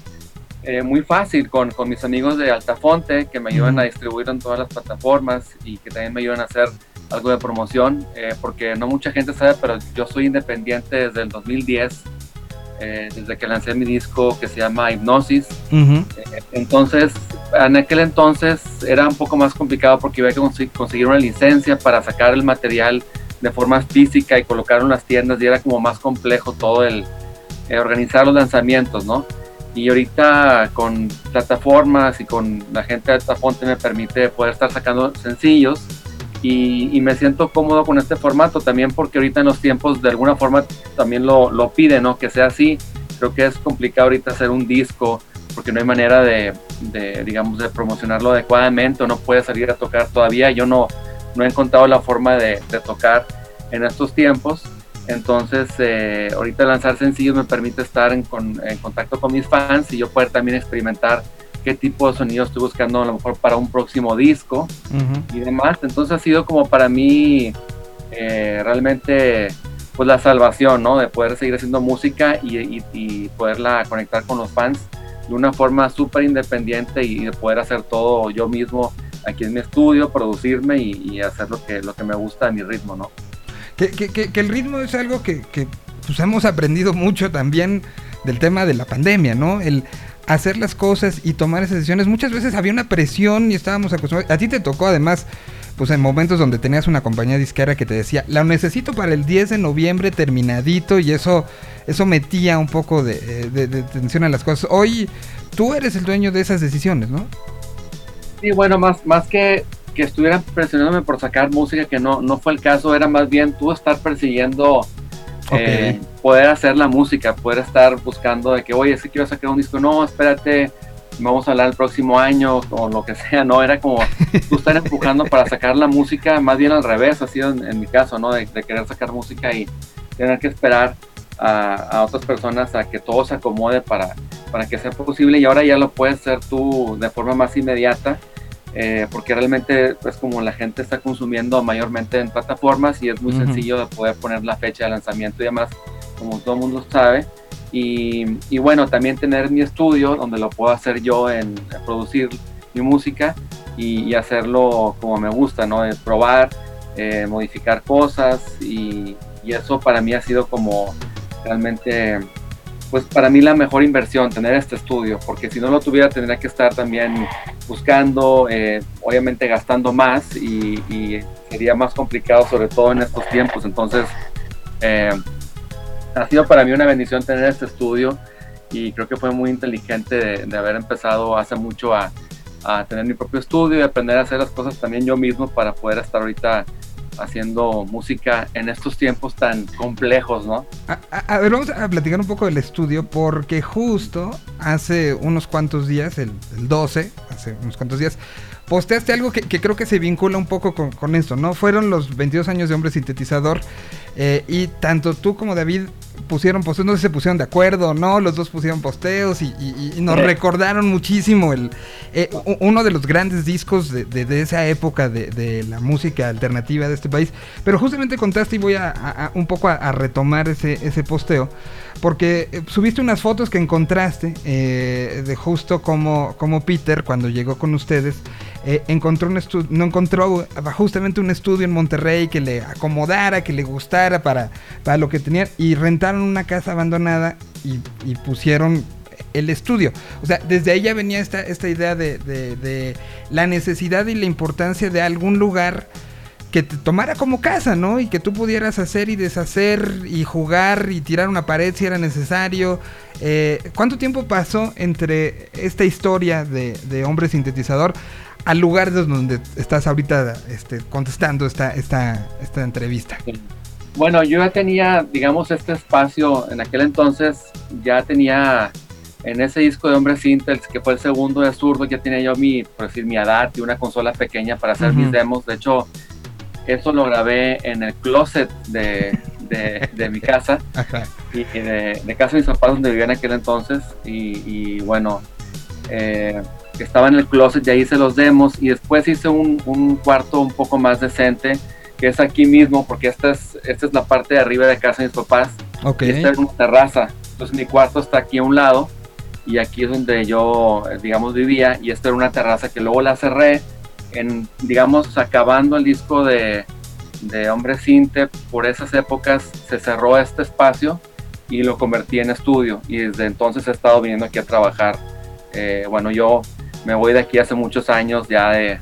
eh, muy fácil con, con mis amigos de Altafonte que me ayudan a distribuir en todas las plataformas y que también me ayudan a hacer algo de promoción, eh, porque no mucha gente sabe, pero yo soy independiente desde el 2010, eh, desde que lancé mi disco que se llama Hipnosis. Ujú. Entonces, en aquel entonces era un poco más complicado porque iba a consi- conseguir una licencia para sacar el material de forma física y colocarlo en las tiendas y era como más complejo todo el eh, organizar los lanzamientos, ¿no? Y ahorita con plataformas y con la gente de Altafonte me permite poder estar sacando sencillos y, y me siento cómodo con este formato también porque ahorita en los tiempos de alguna forma también lo, lo pide, ¿no? Que sea así. Creo que es complicado ahorita hacer un disco porque no hay manera de, de, digamos, de promocionarlo adecuadamente o no puede salir a tocar todavía. Yo no, no he encontrado la forma de, de tocar en estos tiempos. Entonces, eh, ahorita lanzar sencillos me permite estar en, con- en contacto con mis fans y yo poder también experimentar qué tipo de sonido estoy buscando a lo mejor para un próximo disco Ujú. y demás. Entonces ha sido como para mí eh, realmente pues la salvación, ¿no? De poder seguir haciendo música y, y- y poderla conectar con los fans de una forma súper independiente y de poder hacer todo yo mismo aquí en mi estudio, producirme y, y hacer lo que, lo que me gusta a mi ritmo, ¿no? Que, que- que- que el ritmo es algo que, que, pues, hemos aprendido mucho también del tema de la pandemia, ¿no? El hacer las cosas y tomar esas decisiones. Muchas veces había una presión y estábamos acostumbrados. A ti te tocó además, pues en momentos donde tenías una compañía disquera que te decía, la necesito para el 10 de noviembre terminadito y eso, eso metía un poco de, eh, de tensión a las cosas. Hoy tú eres el dueño de esas decisiones, ¿no? Sí, bueno, más, más que que estuvieran presionándome por sacar música, que no, no fue el caso, era más bien tú estar persiguiendo eh, poder hacer la música, poder estar buscando de que, oye, si quiero sacar un disco, no, espérate, vamos a hablar el próximo año o lo que sea, no, era como tú estar empujando para sacar la música, más bien al revés, ha sido en, en mi caso, ¿no? De, de querer sacar música y tener que esperar a, a otras personas a que todo se acomode para, para que sea posible y ahora ya lo puedes hacer tú de forma más inmediata. Eh, porque realmente es como la gente está consumiendo mayormente en plataformas y es muy Ujú. sencillo de poder poner la fecha de lanzamiento y demás, como todo el mundo sabe. Y, y bueno, también tener mi estudio donde lo puedo hacer yo en, en producir mi música y, y hacerlo como me gusta, ¿no? De probar, eh, modificar cosas y, y eso para mí ha sido como realmente, pues para mí la mejor inversión, tener este estudio, porque si no lo tuviera tendría que estar también buscando, eh, obviamente gastando más y, y sería más complicado sobre todo en estos tiempos, entonces eh, ha sido para mí una bendición tener este estudio y creo que fue muy inteligente de, de haber empezado hace mucho a, a tener mi propio estudio y aprender a hacer las cosas también yo mismo para poder estar ahorita haciendo música en estos tiempos tan complejos, ¿no? A, ver, vamos a platicar un poco del estudio porque justo hace unos cuantos días, el, el 12, hace unos cuantos días, posteaste algo que, que creo que se vincula un poco con, con esto, ¿no? Fueron los 22 años de Hombre Sintetizador eh, y tanto tú como David pusieron posteos, no sé si se pusieron de acuerdo o no, los dos pusieron posteos y, y- y nos Sí. recordaron muchísimo el eh, uno de los grandes discos de, de- de esa época de, de la música alternativa de este país. Pero justamente contaste y voy a, a- a- un poco a, a retomar ese, ese posteo, porque eh, subiste unas fotos que encontraste eh, de justo como, como Peter cuando llegó con ustedes. eh, encontró un no encontró justamente un estudio en Monterrey que le acomodara, que le gustara para, para lo que tenían y rentaron una casa abandonada y, y pusieron el estudio. O sea, desde ahí ya venía esta, esta idea de, de- de la necesidad y la importancia de algún lugar que te tomara como casa, ¿no? Y que tú pudieras hacer y deshacer y jugar y tirar una pared si era necesario. Eh, ¿Cuánto tiempo pasó entre esta historia de, de Hombre Sintetizador al lugar de donde estás ahorita este, contestando esta, esta, esta entrevista? Bueno, yo ya tenía, digamos, este espacio en aquel entonces, ya tenía en ese disco de Hombre Sintels, que fue el segundo de Zurdo, ya tenía yo mi, por decir, mi edad y una consola pequeña para hacer mis demos. De hecho, eso lo grabé en el closet de, de, de mi casa, y de, de casa de mis papás donde vivía en aquel entonces. Y, y bueno, eh, estaba en el closet y ahí hice los demos. Y después hice un, un cuarto un poco más decente, que es aquí mismo, porque esta es, esta es la parte de arriba de casa de mis papás. Ok. Y esta es una terraza. Entonces mi cuarto está aquí a un lado y aquí es donde yo, eh, digamos, vivía y esta era una terraza que luego la cerré en, digamos, acabando el disco de, de Hombre Sinte, por esas épocas se cerró este espacio y lo convertí en estudio y desde entonces he estado viniendo aquí a trabajar. Eh, bueno, yo me voy de aquí hace muchos años ya de,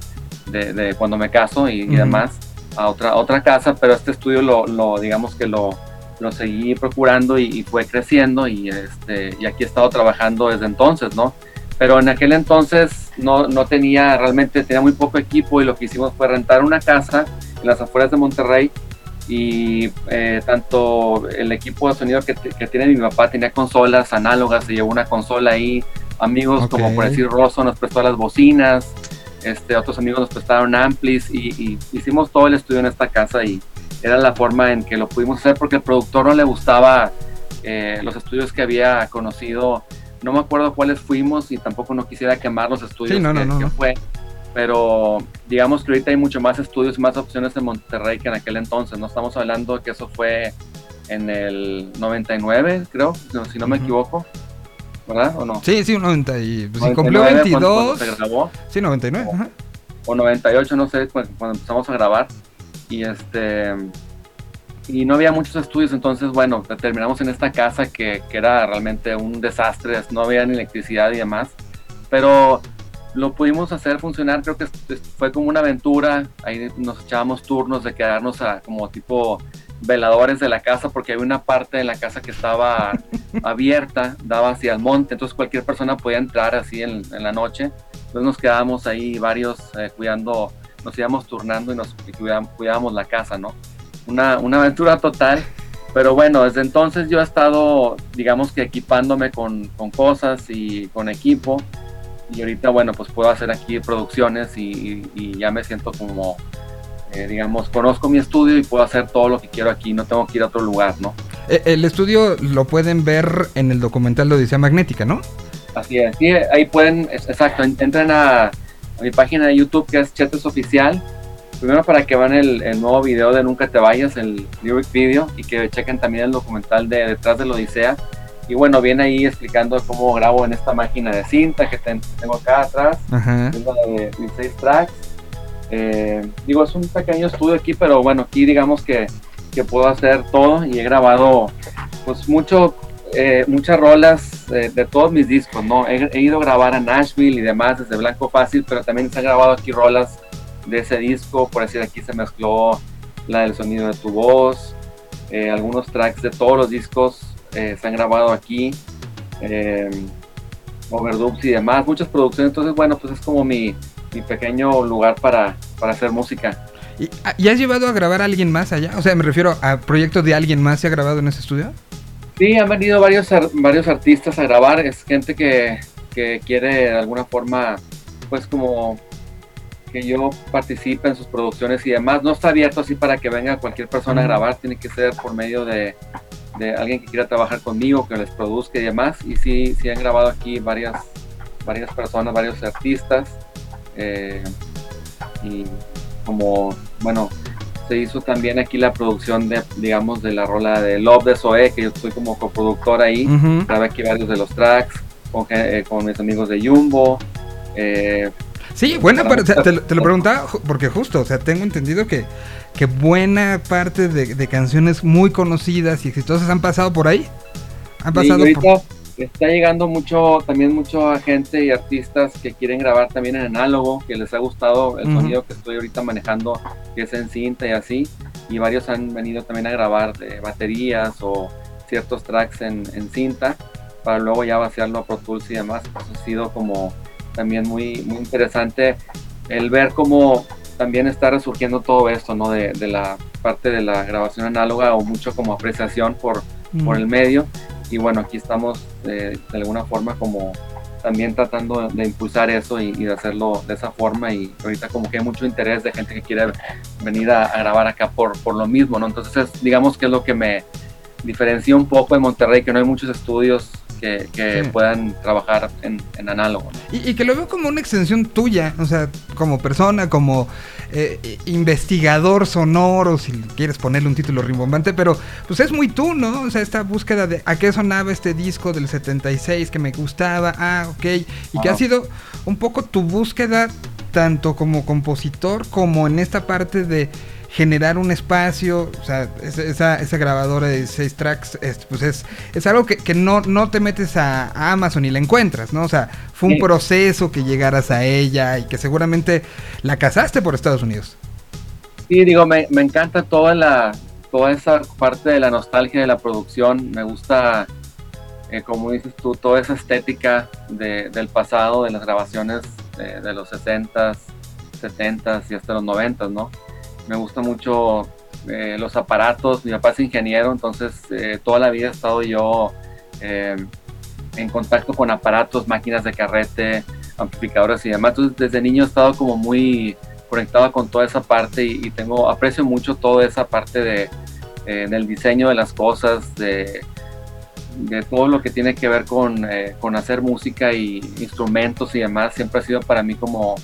de- de cuando me caso y, y Ujú. demás a otra, otra casa, pero este estudio lo, lo digamos que lo, lo seguí procurando y, y fue creciendo y, este, y aquí he estado trabajando desde entonces, ¿no? Pero en aquel entonces no, no tenía, realmente tenía muy poco equipo y lo que hicimos fue rentar una casa en las afueras de Monterrey y eh, tanto el equipo de sonido que, que tiene mi papá tenía consolas análogas, se llevó una consola ahí, amigos como por decir Rosso nos prestó las bocinas, este, otros amigos nos prestaron amplis y, y hicimos todo el estudio en esta casa y era la forma en que lo pudimos hacer porque al productor no le gustaba eh, los estudios que había conocido. No me acuerdo cuáles fuimos y tampoco no quisiera quemar los estudios Sí, no, que, no, que no. fue. Pero digamos que ahorita hay mucho más estudios y más opciones en Monterrey que en aquel entonces. No estamos hablando que eso fue en el 99, creo, si no- si me equivoco. ¿Verdad o no? Sí, sí, un 90 y... Pues, si 99 cumplió cuando- 22... cuando se grabó Sí, 99. ajá. o 98, no sé, cu- cuando empezamos a grabar. Y este y no había muchos estudios, entonces bueno, terminamos en esta casa que, que era realmente un desastre, no había ni electricidad y demás. Pero lo pudimos hacer funcionar, creo que fue como una aventura, ahí nos echábamos turnos de quedarnos a, como tipo veladores de la casa, porque había una parte de la casa que estaba abierta, daba hacia el monte, entonces cualquier persona podía entrar así en, en la noche. Entonces nos quedábamos ahí varios eh, cuidando, nos íbamos turnando y nos y cuidá- cuidábamos la casa, ¿no? Una, una aventura total, pero bueno, desde entonces yo he estado, digamos que equipándome con, con cosas y con equipo, y ahorita, bueno, pues puedo hacer aquí producciones y, y- y ya me siento como, eh, digamos, conozco mi estudio y puedo hacer todo lo que quiero aquí, no tengo que ir a otro lugar, ¿no? Eh, El estudio lo pueden ver en el documental de Odisea Magnética, ¿no? Así es, sí, ahí pueden, exacto, en- entren a, a mi página de YouTube que es Chetes Oficial. Primero para que vean el, el nuevo video de Nunca Te Vayas, el lyric video, y que chequen también el documental de Detrás de la Odisea. Y bueno, viene ahí explicando cómo grabo en esta máquina de cinta que ten- tengo acá atrás, Ajá. es la de 16 tracks. Eh, digo, es un pequeño estudio aquí, pero bueno, aquí digamos que, que puedo hacer todo y he grabado pues mucho, eh, muchas rolas eh, de todos mis discos, ¿no? He, he ido a grabar a Nashville y demás desde Blanco Fácil, pero también se han grabado aquí rolas de ese disco, por decir aquí se mezcló la del sonido de tu voz, eh, algunos tracks de todos los discos eh, se han grabado aquí. Eh, overdubs y demás, muchas producciones. Entonces, bueno, pues es como mi, mi pequeño lugar para, para hacer música. ¿Y, ah, ¿y has llevado a grabar a alguien más allá? O sea, me refiero a proyectos de alguien más se ha grabado en ese estudio. Sí, han venido varios, ar- varios artistas a grabar. Es gente que, que quiere de alguna forma, pues como que yo participe en sus producciones y demás. No está abierto así para que venga cualquier persona a grabar, tiene que ser por medio de, de alguien que quiera trabajar conmigo, que les produzca y demás. Y sí, sí han grabado aquí varias, varias personas, varios artistas. eh, y como, bueno, se hizo también aquí la producción de, digamos, de la rola de Love de Zoe, que yo estoy como coproductor ahí. Ujú. Grabé aquí varios de los tracks con, eh, con mis amigos de Jumbo. eh, Sí, buena parte, te, lo- te lo preguntaba porque justo, o sea, tengo entendido que, que buena parte de, de canciones muy conocidas y exitosas han pasado por ahí. Han y pasado ahorita, por... está llegando mucho, también mucha gente y artistas que quieren grabar también en análogo, que les ha gustado el Ujú. sonido que estoy ahorita manejando, que es en cinta y así. Y varios han venido también a grabar de baterías o ciertos tracks en, en cinta para luego ya vaciarlo a Pro Tools y demás. Pues ha sido como también muy, muy interesante el ver cómo también está resurgiendo todo esto, ¿no? De, de la parte de la grabación análoga o mucho como apreciación por, por el medio. Y bueno, aquí estamos eh, de alguna forma como también tratando de impulsar eso y, y de hacerlo de esa forma. Y ahorita como que hay mucho interés de gente que quiere venir a, a grabar acá por, por lo mismo, ¿no? Entonces es, digamos que es lo que me diferencia un poco de Monterrey, que no hay muchos estudios que, que Sí. puedan trabajar en, en análogo. ¿no? Y, y que lo veo como una extensión tuya, o sea, como persona, como eh, investigador sonoro, si quieres ponerle un título rimbombante, pero pues es muy tú, ¿no? O sea, esta búsqueda de a qué sonaba este disco del 76 que me gustaba, ah, ok, y que ha sido un poco tu búsqueda tanto como compositor como en esta parte de generar un espacio, o sea, esa, grabadora de seis tracks, es, pues es, es algo que, que no, no te metes a, a Amazon y la encuentras, ¿no? O sea, fue un Sí. proceso que llegaras a ella y que seguramente la casaste por Estados Unidos. Sí, digo, me, me encanta toda la toda esa parte de la nostalgia de la producción. Me gusta, eh, como dices tú, toda esa estética de- del pasado, de las grabaciones de, de los 60s, 70s y hasta los 90s, ¿no? Me gusta mucho eh, los aparatos. Mi papá es ingeniero, entonces eh, toda la vida he estado yo eh, en contacto con aparatos, máquinas de carrete, amplificadores y demás. Entonces, desde niño he estado como muy conectado con toda esa parte y, tengo aprecio mucho toda esa parte de eh, diseño de las cosas de, de todo lo que tiene que ver con, con hacer música y instrumentos y demás siempre ha sido para mí como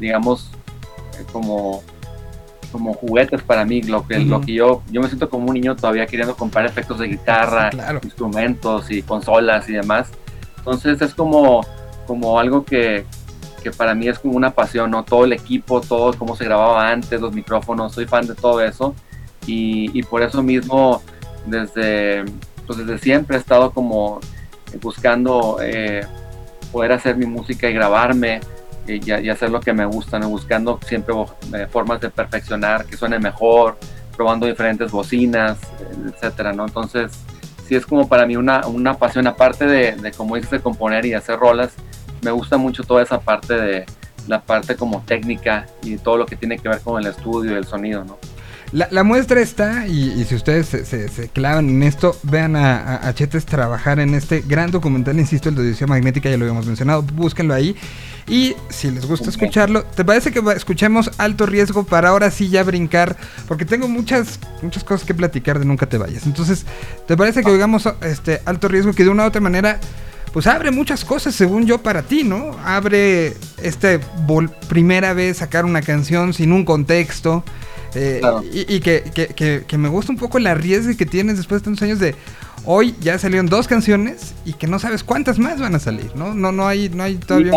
digamos como como juguetes para mí lo que lo que yo yo me siento como un niño todavía queriendo comprar efectos de guitarra Claro. instrumentos y consolas y demás entonces es como como algo que, que para mí es como una pasión, ¿no? Todo el equipo, todo cómo se grababa antes, los micrófonos, soy fan de todo eso y, y por eso mismo desde, pues desde siempre he estado como buscando eh, poder hacer mi música y grabarme y, y- hacer lo que me gusta, ¿no? Buscando siempre eh, formas de perfeccionar, que suene mejor, probando diferentes bocinas, etcétera, ¿no? Entonces, sí es como para mí una, una pasión, aparte de, de como dices, de componer y hacer rolas, me gusta mucho toda esa parte de la parte como técnica y todo lo que tiene que ver con el estudio y el sonido, ¿no? La, la muestra está, y, y si ustedes se, se- se clavan en esto, vean a, a- a Chetes trabajar en este gran documental, insisto, el de Odisea Magnética, ya lo habíamos mencionado, búsquenlo ahí. Y si les gusta escucharlo, ¿te parece que escuchemos Alto Riesgo para ahora sí ya brincar? Porque tengo muchas, muchas cosas que platicar de Nunca Te Vayas. Entonces, ¿te parece que oigamos este Alto Riesgo que de una u otra manera pues abre muchas cosas según yo para ti, ¿no? Abre este vol- primera vez sacar una canción sin un contexto. eh, Claro. y, y que, que- que- que me gusta un poco el arriesgue que tienes después de tantos años de hoy ya salieron dos canciones y que no sabes cuántas más van a salir, ¿no? No, no hay, no hay todavía.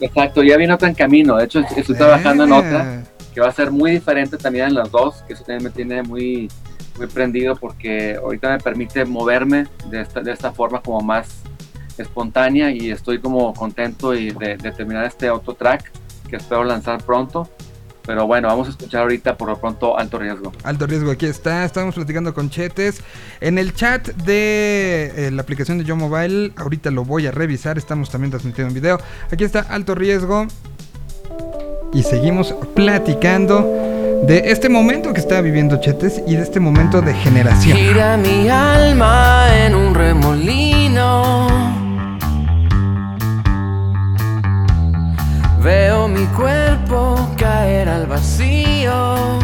Exacto, ya viene otra en camino, de hecho estoy trabajando en Eh, otra que va a ser muy diferente también en las dos, que eso también me tiene muy, muy prendido porque ahorita me permite moverme de esta, de esta forma como más espontánea y estoy como contento y de, de terminar este otro track que espero lanzar pronto. Pero bueno, vamos a escuchar ahorita por lo pronto Alto Riesgo. Alto riesgo, aquí está. Estamos platicando con Chetes. En el chat de eh, la aplicación de Yo Mobile, ahorita lo voy a revisar. Estamos también transmitiendo en video. Aquí está Alto Riesgo. Y seguimos platicando de este momento que está viviendo Chetes y de este momento de generación. Gira mi alma en un remolino. Veo mi cuerpo caer al vacío.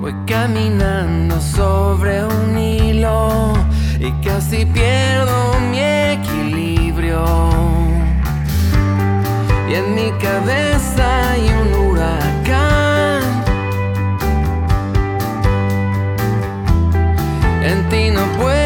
Voy caminando sobre un hilo y casi pierdo mi equilibrio. Y en mi cabeza hay un huracán. En ti no puedo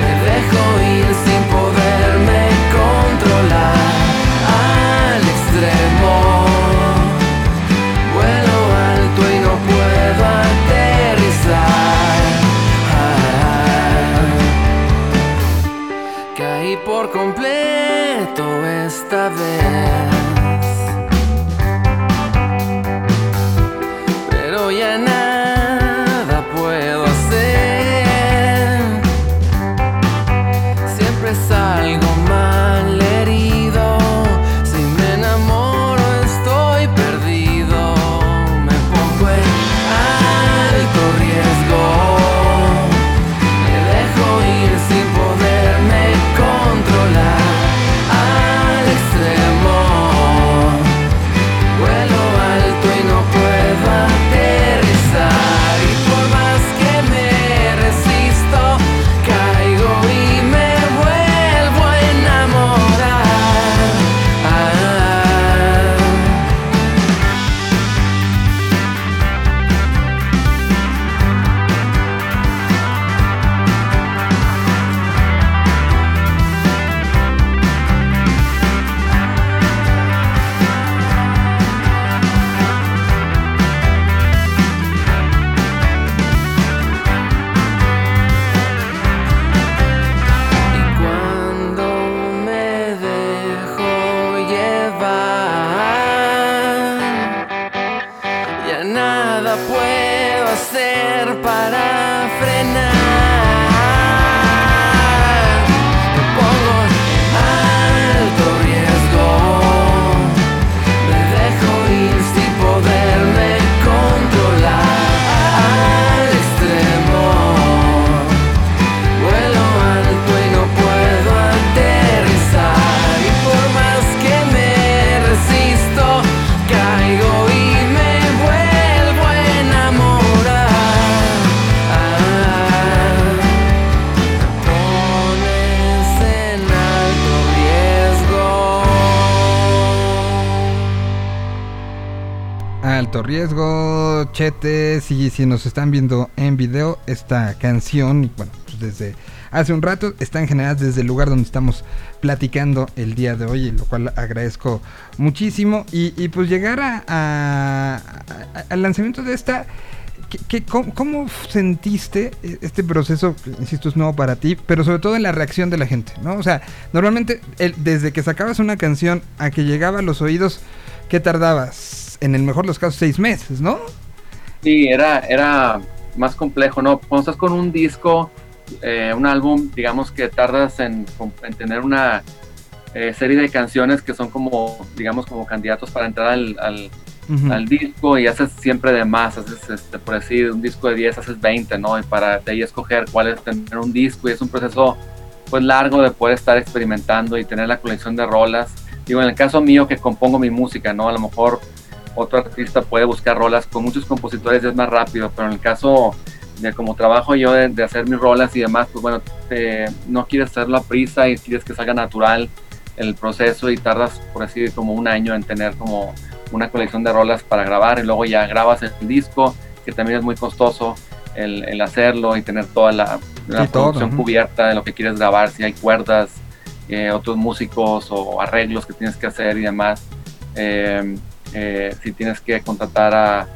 Me dejo ir sin poderme controlar al extremo. Vuelo alto y no puedo aterrizar. Caí por completo esta vez. Y si nos están viendo en video, esta canción, bueno, pues desde hace un rato, están generadas desde el lugar donde estamos platicando el día de hoy, lo cual agradezco muchísimo. Y, pues llegar a, al lanzamiento de esta, ¿qué- cómo, sentiste este proceso? Insisto, es nuevo para ti, pero sobre todo en la reacción de la gente, ¿no? O sea, normalmente el- desde que sacabas una canción a que llegaba a los oídos, ¿qué tardabas? En el mejor de los casos, seis meses, ¿no? Sí, era, era más complejo, ¿no? Cuando estás con un disco, eh, un álbum, digamos que tardas en, en tener una eh, serie de canciones que son como, digamos, como candidatos para entrar al, al disco y haces siempre de más, haces, este, por decir, un disco de 10, haces 20, ¿no? Y para de ahí escoger cuál es tener un disco y es un proceso pues largo de poder estar experimentando y tener la colección de rolas. Digo, en el caso mío que compongo mi música, ¿no? A lo mejor otro artista puede buscar rolas con muchos compositores es más rápido, pero en el caso de como trabajo yo de, de hacer mis rolas y demás, pues bueno, te- no quieres hacerlo a prisa y quieres que salga natural el proceso y tardas, por así como un año en tener como una colección de rolas para grabar y luego ya grabas el disco, que también es muy costoso el, el hacerlo y tener toda la, la todo, producción ujú. cubierta de lo que quieres grabar, si hay cuerdas, eh, otros músicos o arreglos que tienes que hacer y demás. Eh, eh, si tienes que contratar a,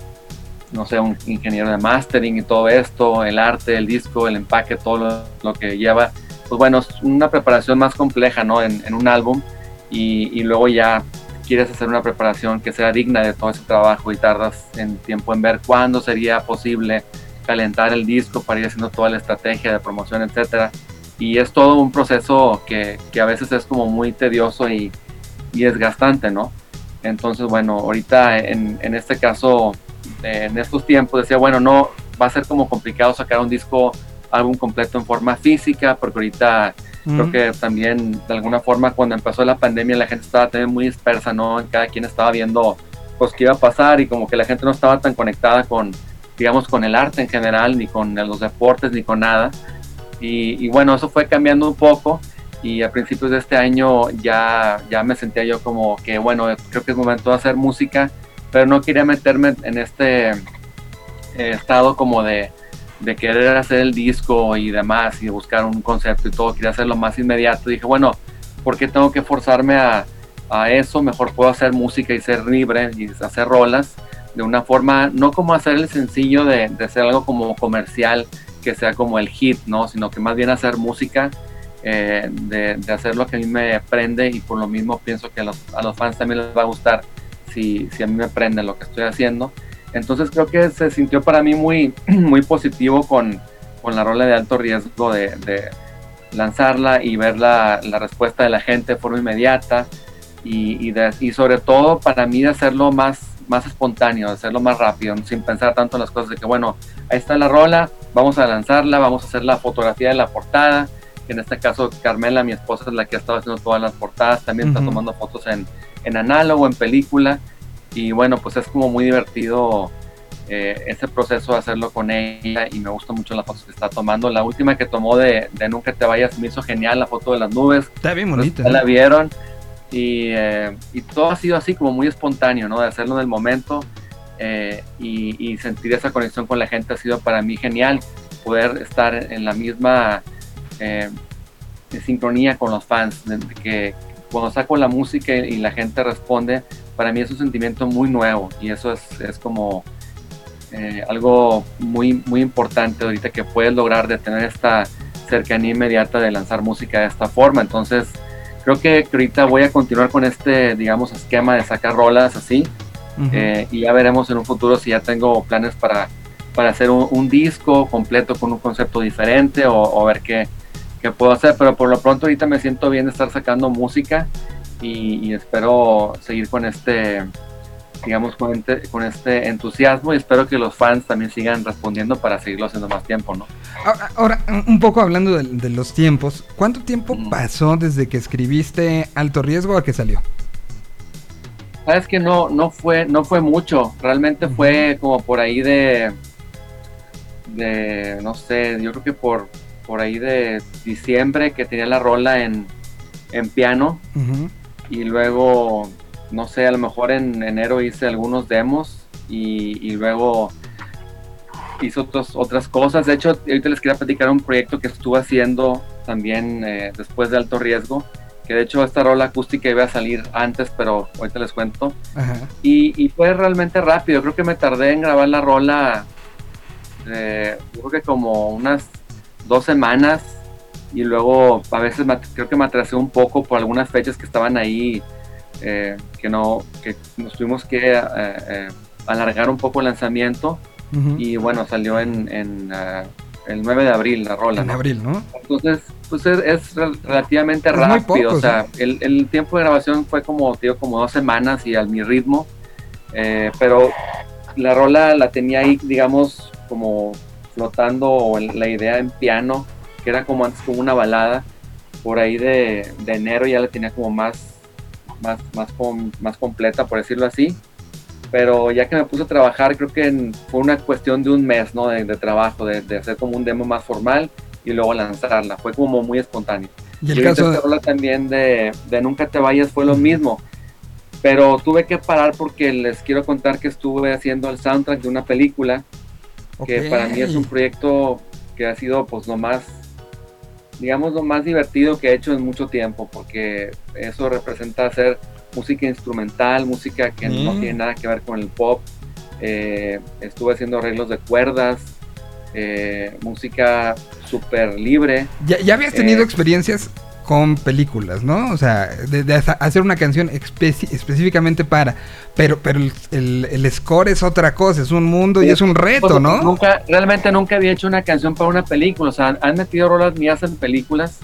no sé, un ingeniero de mastering y todo esto, el arte, el disco, el empaque, todo lo, lo que lleva, pues bueno, es una preparación más compleja, ¿no? En, en un álbum y, y luego ya quieres hacer una preparación que sea digna de todo ese trabajo y tardas en tiempo en ver cuándo sería posible calentar el disco para ir haciendo toda la estrategia de promoción, etcétera. Y es todo un proceso que, que a veces es como muy tedioso y, y desgastante, ¿no? Entonces, bueno, ahorita en, en este caso, en estos tiempos, decía, bueno, no, va a ser como complicado sacar un disco, álbum completo en forma física, porque ahorita creo Ujú. que también de alguna forma cuando empezó la pandemia la gente estaba también muy dispersa, ¿no? Cada quien estaba viendo pues qué iba a pasar y como que la gente no estaba tan conectada con, digamos, con el arte en general, ni con los deportes, ni con nada. Y, y bueno, eso fue cambiando un poco y a principios de este año ya, ya me sentía yo como que, bueno, creo que es momento de hacer música, pero no quería meterme en este eh, estado como de, de querer hacer el disco y demás y buscar un concepto y todo, quería hacerlo más inmediato. Dije, bueno, ¿por qué tengo que forzarme a, a eso? Mejor puedo hacer música y ser libre y hacer rolas de una forma, no como hacer el sencillo de, de hacer algo como comercial, que sea como el hit, ¿no? Sino que más bien hacer música eh, de, hacer lo que a mí me prende y por lo mismo pienso que a los, a los fans también les va a gustar si, si a mí me prende lo que estoy haciendo. Entonces creo que se sintió para mí muy, muy positivo con, con la rola de alto riesgo de, lanzarla y ver la, la, respuesta de la gente de forma inmediata y, y, sobre todo para mí de hacerlo más, más espontáneo, de hacerlo más rápido, sin pensar tanto en las cosas de que bueno, ahí está la rola, vamos a lanzarla, vamos a hacer la fotografía de la portada, en este caso Carmela, mi esposa, es la que ha estado haciendo todas las portadas, también uh -huh. está tomando fotos en, en análogo, en película, y bueno, pues es como muy divertido eh, ese proceso de hacerlo con ella y me gusta mucho las fotos que está tomando. La última que tomó de, de Nunca te vayas me hizo genial, la foto de las nubes. Está bien bonita. Pues, la vieron y, eh, y, todo ha sido así como muy espontáneo, ¿no? De hacerlo en el momento eh, y, y, sentir esa conexión con la gente ha sido para mí genial. Poder estar en la misma eh, sincronía con los fans, de, de que cuando saco la música y la gente responde, para mí es un sentimiento muy nuevo y eso es, es como eh, algo muy, muy importante ahorita que puedes lograr de tener esta cercanía inmediata de lanzar música de esta forma. Entonces, creo que, que ahorita voy a continuar con este, digamos, esquema de sacar rolas así uh -huh. eh, y ya veremos en un futuro si ya tengo planes para, para hacer un, un disco completo con un concepto diferente o, o ver qué, qué puedo hacer. Pero por lo pronto ahorita me siento bien de estar sacando música y, y espero seguir con este digamos con este, con este entusiasmo y espero que los fans también sigan respondiendo para seguirlo haciendo más tiempo, ¿no? Ahora, ahora un poco hablando de, de, los tiempos, ¿cuánto tiempo mm. pasó desde que escribiste Alto Riesgo a que salió? Sabes que no, no fue, no fue mucho, realmente fue como por ahí de, de, no sé, yo creo que por, por ahí de diciembre que tenía la rola en, en piano uh -huh. y luego no sé, a lo mejor en enero hice algunos demos y, y luego hice otros, otras cosas. De hecho, ahorita les quería platicar un proyecto que estuve haciendo también eh, después de alto riesgo, que de hecho esta rola acústica iba a salir antes, pero ahorita les cuento. Y, y, fue realmente rápido, creo que me tardé en grabar la rola, eh, creo que como unas dos semanas y luego a veces me, creo que me atrasé un poco por algunas fechas que estaban ahí eh, que no que nos tuvimos que eh, eh, alargar un poco el lanzamiento uh -huh. y bueno salió en, en uh, el 9 de abril la rola en ¿no? abril no entonces pues es, es relativamente es rápido poco, o sea ¿sí? el, el, tiempo de grabación fue como digo como dos semanas y a mi ritmo pero la rola la tenía ahí digamos como flotando la idea en piano que era como antes como una balada por ahí de, de enero ya la tenía como más más, más, com, más completa, por decirlo así. Pero ya que me puse a trabajar, creo que en, fue una cuestión de un mes ¿no? de, de trabajo, de, de, hacer como un demo más formal y luego lanzarla. Fue como muy espontáneo. Y el y caso de... también de, de Nunca te vayas fue lo mismo. Pero tuve que parar porque les quiero contar que estuve haciendo el soundtrack de una película okay. que para mí es un proyecto que ha sido pues lo más digamos, lo más divertido que he hecho en mucho tiempo, porque eso representa hacer música instrumental, música que mm. no tiene nada que ver con el pop. Eh, estuve haciendo arreglos de cuerdas, eh, música súper libre. ¿Ya, ¿Ya, habías tenido eh, experiencias con películas, ¿no? O sea, de, de hacer una canción específicamente para, pero, pero el, el, el, score es otra cosa, es un mundo y es un reto, pues, ¿no? Nunca, realmente nunca había hecho una canción para una película, o sea, han metido rolas mías en películas,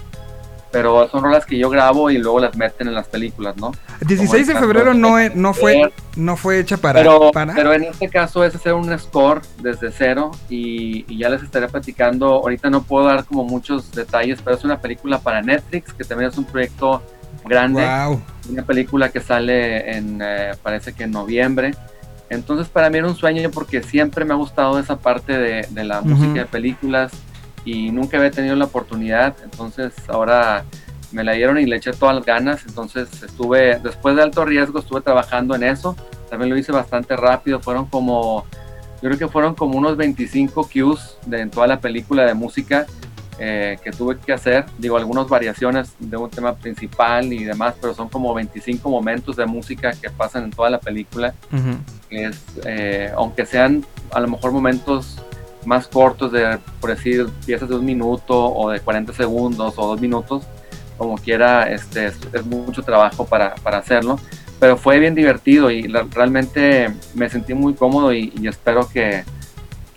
pero son rolas que yo grabo y luego las meten en las películas, ¿no? 16 de febrero no, no, fue, no fue hecha para pero, para pero en este caso es hacer un score desde cero y, y, ya les estaré platicando. Ahorita no puedo dar como muchos detalles, pero es una película para Netflix, que también es un proyecto grande. Wow. Una película que sale en, eh, parece que en noviembre. Entonces para mí era un sueño porque siempre me ha gustado esa parte de, de la uh -huh. música de películas y nunca había tenido la oportunidad, entonces ahora me la dieron y le eché todas las ganas, entonces estuve, después de alto riesgo, estuve trabajando en eso, también lo hice bastante rápido, fueron como, yo creo que fueron como unos 25 cues de, en toda la película de música eh, que tuve que hacer, digo, algunas variaciones de un tema principal y demás, pero son como 25 momentos de música que pasan en toda la película, uh -huh. es, eh, aunque sean a lo mejor momentos más cortos de, por decir, piezas de un minuto o de 40 segundos o dos minutos, como quiera, este, es, es mucho trabajo para, para hacerlo, pero fue bien divertido y la- realmente me sentí muy cómodo y, y espero que,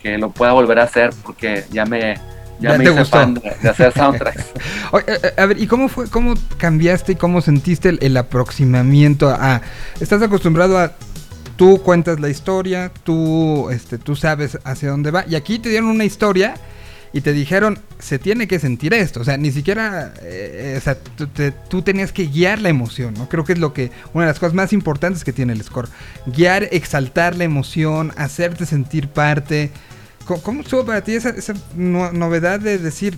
que lo pueda volver a hacer porque ya me, ya Ya me te hice gustó. fan de, de hacer soundtracks. Eh, eh, a ver, ¿y cómo fue, cómo cambiaste y cómo sentiste el, el aproximamiento a... Estás acostumbrado a... Tú cuentas la historia, tú, este, tú sabes hacia dónde va. Y aquí te dieron una historia y te dijeron, se tiene que sentir esto. O sea, ni siquiera... eh, o sea, tú, te- tú tenías que guiar la emoción, ¿no? Creo que es lo que... Una de las cosas más importantes que tiene el score. Guiar, exaltar la emoción, hacerte sentir parte. ¿Cómo, cómo estuvo para ti esa, esa no- novedad de decir,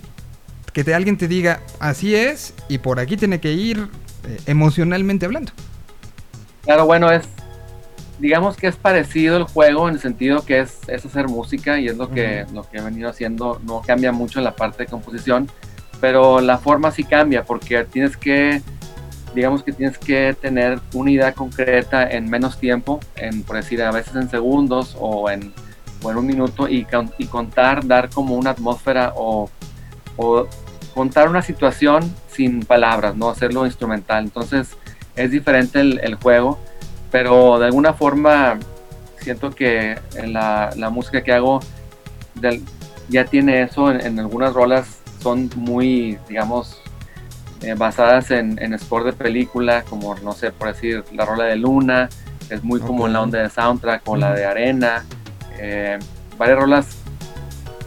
que alguien te diga así es y por aquí tiene que ir eh, emocionalmente hablando. Claro, bueno, es, digamos que es parecido el juego en el sentido que es, es hacer música y es lo que, lo que he venido haciendo, no cambia mucho en la parte de composición, pero la forma sí cambia porque tienes que, digamos que tienes que tener una idea concreta en menos tiempo, en, por decir, a veces en segundos o en, o en un minuto y, y contar, dar como una atmósfera o, o contar una situación sin palabras, no hacerlo instrumental. Entonces es diferente el, el juego, pero de alguna forma siento que en la, la música que hago del- ya tiene eso, en, en algunas rolas son muy, digamos, eh, basadas en, en score de película, como no sé, por decir, la rola de Luna, es muy como en la onda de soundtrack, o la de Arena, eh, varias rolas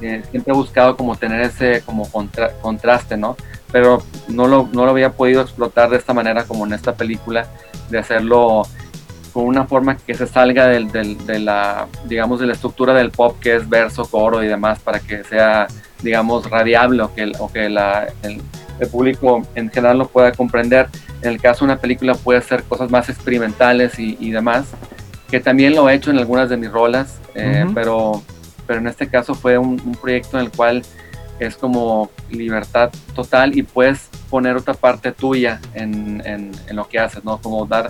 eh, siempre he buscado como tener ese como contra- contraste, ¿no? Pero no lo, no lo había podido explotar de esta manera como en esta película, de hacerlo con una forma que se salga del, del- de la, digamos, de la estructura del pop que es verso, coro y demás para que sea, digamos, radiable o que, el- o que la- el, el público en general lo pueda comprender. En el caso de una película puede ser cosas más experimentales y, y demás, que también lo he hecho en algunas de mis rolas, eh, Ujú. pero, pero en este caso fue un, un proyecto en el cual es como libertad total y puedes poner otra parte tuya en, en- en lo que haces, ¿no? Como dar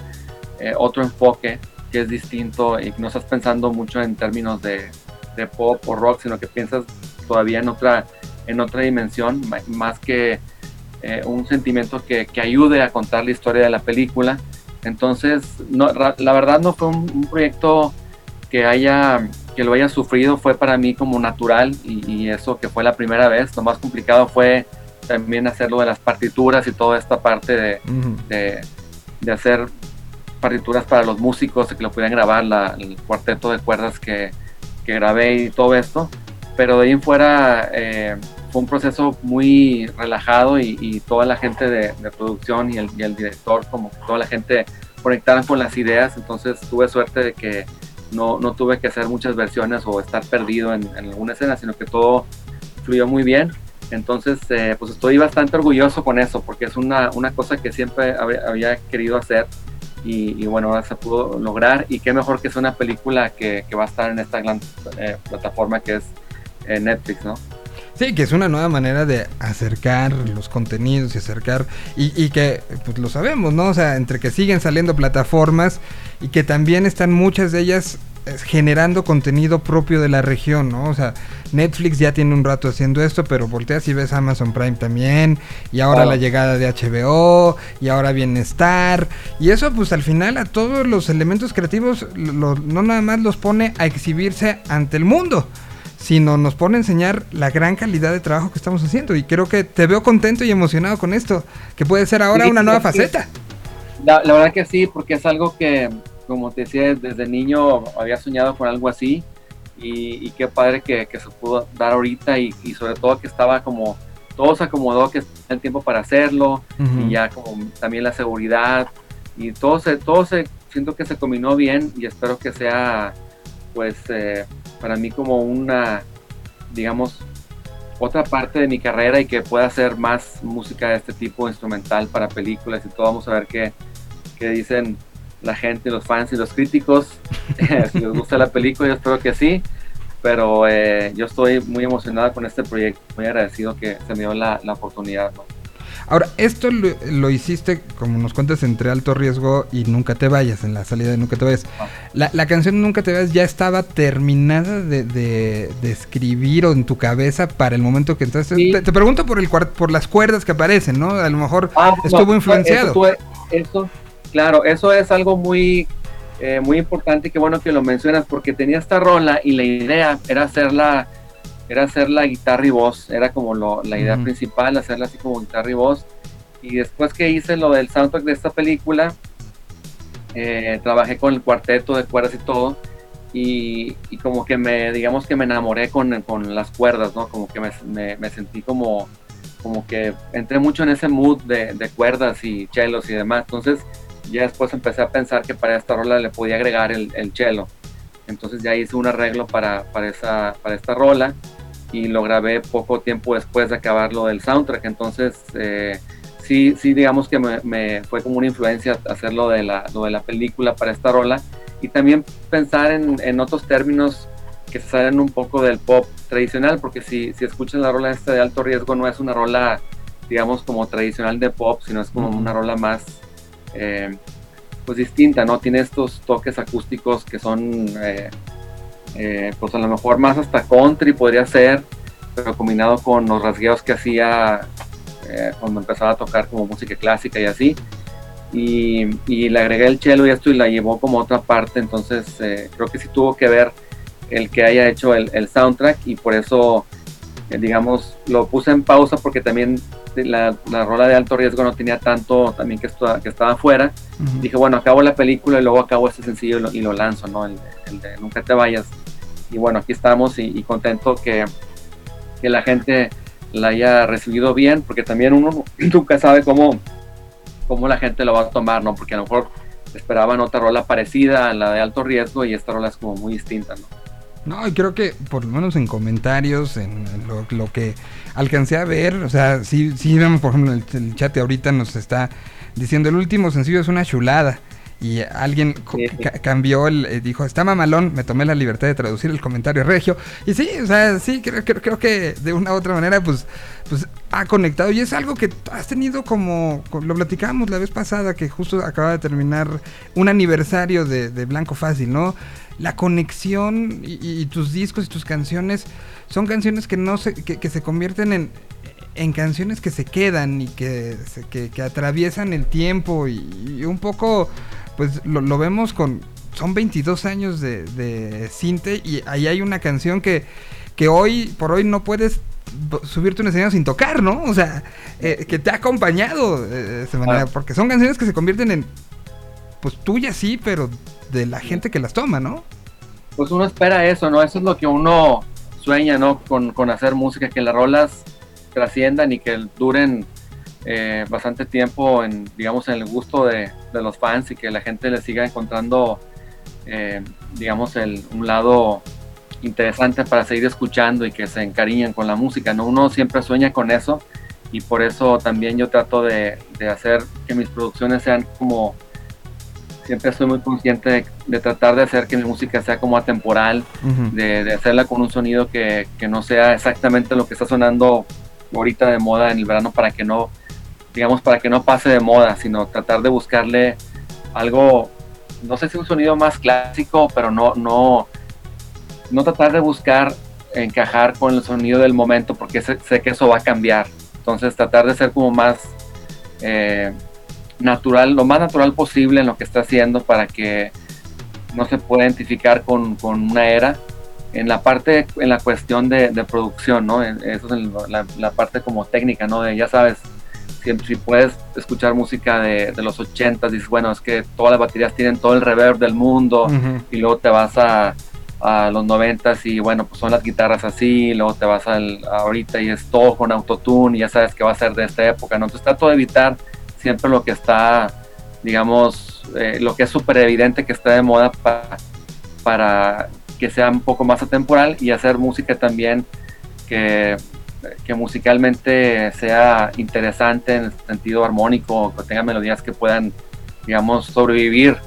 eh, otro enfoque que es distinto y no estás pensando mucho en términos de, de pop o rock, sino que piensas todavía en otra, en otra dimensión, más que eh, un sentimiento que, que ayude a contar la historia de la película. Entonces, no, la verdad no fue un, un proyecto que haya que lo haya sufrido fue para mí como natural y, y eso que fue la primera vez. Lo más complicado fue también hacerlo de las partituras y toda esta parte de, de, de hacer partituras para los músicos, que lo pudieran grabar, la- el cuarteto de cuerdas que, que grabé y todo esto. Pero de ahí en fuera eh, fue un proceso muy relajado y, y toda la gente de, de producción y el, y el director, como toda la gente conectaron con las ideas. Entonces tuve suerte de que no, no tuve que hacer muchas versiones o estar perdido en, en alguna escena, sino que todo fluyó muy bien. Entonces, eh, pues estoy bastante orgulloso con eso, porque es una, una cosa que siempre había querido hacer y, y bueno, ahora se pudo lograr. Y qué mejor que sea una película que, que va a estar en esta gran eh, plataforma que es eh, Netflix, ¿no? Sí, que es una nueva manera de acercar los contenidos y acercar. Y, y que, pues lo sabemos, ¿no? O sea, entre que siguen saliendo plataformas y que también están muchas de ellas generando contenido propio de la región, ¿no? O sea, Netflix ya tiene un rato haciendo esto, pero volteas y ves Amazon Prime también, y ahora la llegada de HBO, y ahora viene Star, y eso pues al final a todos los elementos creativos lo- no nada más los pone a exhibirse ante el mundo, sino nos pone a enseñar la gran calidad de trabajo que estamos haciendo, y creo que te veo contento y emocionado con esto, que puede ser ahora Sí, una nueva sí. faceta. La, la verdad que sí, porque es algo que, como te decía, desde niño había soñado con algo así y, y qué padre que, que se pudo dar ahorita y, y sobre todo que estaba como, todo se acomodó, que el tiempo para hacerlo y ya como también la seguridad y todo se, todo se, siento que se combinó bien y espero que sea pues eh, para mí como una, digamos, otra parte de mi carrera y que pueda hacer más música de este tipo instrumental para películas y todo. Vamos a ver qué, qué dicen la gente, los fans y los críticos. si les gusta la película, yo espero que sí. Pero eh, yo estoy muy emocionada con este proyecto, muy agradecido que se me dio la, la oportunidad. ¿no? Ahora, esto lo, lo hiciste, como nos cuentas, entre alto riesgo y nunca te vayas, en la salida de nunca te vayas. La, la canción Nunca te vayas ya estaba terminada de, de- de escribir o en tu cabeza para el momento que entonces. Sí. Te, te pregunto por el por las cuerdas que aparecen, ¿no? A lo mejor Ah, no, estuvo influenciado. Eso, eso, claro, eso es algo muy, eh, muy importante y qué bueno que lo mencionas porque tenía esta rola y la idea era hacerla, era hacer la guitarra y voz, era como lo- la idea principal, hacerla así como guitarra y voz. Y después que hice lo del soundtrack de esta película, eh, trabajé con el cuarteto de cuerdas y todo. Y, y como que me, digamos que me enamoré con, con las cuerdas, ¿no? Como que me, me- me sentí como, como que entré mucho en ese mood de, de cuerdas y chelos y demás. Entonces ya después empecé a pensar que para esta rola le podía agregar el, el chelo. Entonces ya hice un arreglo para, para, esa, para esta rola y lo grabé poco tiempo después de acabar lo del soundtrack. Entonces eh, sí, sí digamos que me, me fue como una influencia hacer lo de la, lo de la película para esta rola y también pensar en, en otros términos que salen un poco del pop tradicional, porque si, si escuchan la rola esta de alto riesgo, no es una rola, digamos, como tradicional de pop, sino es como Ujú. una rola más, eh, pues distinta, ¿no? Tiene estos toques acústicos que son, eh, eh, pues a lo mejor más hasta country podría ser, pero combinado con los rasgueos que hacía eh, cuando empezaba a tocar como música clásica y así. Y, y le agregué el cello y esto y la llevó como otra parte, entonces eh, creo que sí tuvo que ver el que haya hecho el, el soundtrack y por eso, eh, digamos, lo puse en pausa porque también la, la rola de alto riesgo no tenía tanto también que, que estaba afuera. Dije, bueno, acabo la película y luego acabo este sencillo y lo, y lo lanzo, ¿no? El, el de Nunca te vayas. Y bueno, aquí estamos y, y contento que, que la gente la haya recibido bien, porque también uno nunca sabe cómo, cómo la gente lo va a tomar, ¿no? Porque a lo mejor esperaban otra rola parecida a la de alto riesgo y esta rola es como muy distinta, ¿no? No, y creo que por lo menos en comentarios, en, lo, lo que alcancé a ver, o sea, sí, sí vemos, por ejemplo, el, el chat ahorita nos está diciendo el último sencillo es una chulada. Y alguien Sí, sí. ca- cambió, el, eh, dijo, está mamalón, me tomé la libertad de traducir el comentario regio. Y sí, o sea, sí, creo, creo, creo que de una u otra manera, pues, pues ha conectado. Y es algo que has tenido como, co- lo platicábamos la vez pasada, que justo acaba de terminar un aniversario de, de Blanco Fácil, ¿no? La conexión y, y tus discos y tus canciones son canciones que no se, que, que se convierten en, en canciones que se quedan y que, que, que atraviesan el tiempo y, y un poco, pues lo, lo vemos con, son 22 años de, de Cinte y ahí hay una canción que, que hoy por hoy no puedes subirte un escenario sin tocar, ¿no? O sea, eh, que te ha acompañado eh, de esa manera, Ah. porque son canciones que se convierten en, pues tuyas sí, pero de la gente que las toma, ¿no? pues uno espera eso, ¿no? Eso es lo que uno sueña, ¿no? Con, con hacer música, que las rolas trasciendan y que duren eh, bastante tiempo en, digamos, en el gusto de, de los fans y que la gente le siga encontrando, eh, digamos, el, un lado interesante para seguir escuchando y que se encariñen con la música, ¿no? Uno siempre sueña con eso y por eso también yo trato de, de hacer que mis producciones sean como siempre estoy muy consciente de, de tratar de hacer que mi música sea como atemporal, de, de hacerla con un sonido que, que no sea exactamente lo que está sonando ahorita de moda en el verano para que no, digamos, para que no pase de moda, sino tratar de buscarle algo, no sé si un sonido más clásico, pero no, no, no tratar de buscar encajar con el sonido del momento, porque sé, sé que eso va a cambiar. Entonces tratar de ser como más eh, natural, lo más natural posible en lo que está haciendo para que no se pueda identificar con, con una era. En la parte, en la cuestión de, de producción, ¿no? Eso es en la, la parte como técnica, ¿no? De, ya sabes, si, si puedes escuchar música de, de los 80 dices, bueno, es que todas las baterías tienen todo el reverb del mundo, Ujú. y luego te vas a, a los 90 y bueno, pues son las guitarras así, y luego te vas al, ahorita y es todo con autotune y ya sabes que va a ser de esta época, ¿no? Entonces trato de evitar siempre lo que está, digamos, eh, lo que es súper evidente que está de moda para, para que sea un poco más atemporal y hacer música también que, que musicalmente sea interesante en el sentido armónico, que tenga melodías que puedan, digamos, sobrevivir,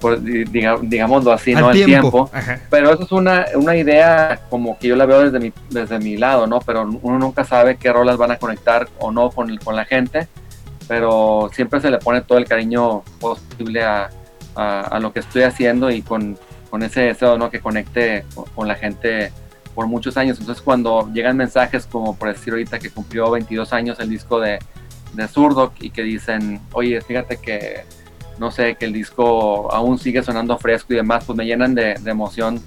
por, di- diga- digámoslo así, ¿no? El tiempo. Ajá. Pero eso es una, una idea como que yo la veo desde mi, desde mi lado, ¿no? Pero uno nunca sabe qué rolas van a conectar o no con, con la gente. Pero siempre se le pone todo el cariño posible a, a- lo que estoy haciendo y con, con ese deseo ¿no? que conecte con, con la gente por muchos años. Entonces cuando llegan mensajes como por decir ahorita que cumplió 22 años el disco de, de Zurdo y que dicen, oye, fíjate que, no sé, que el disco aún sigue sonando fresco y demás, pues me llenan de, de emoción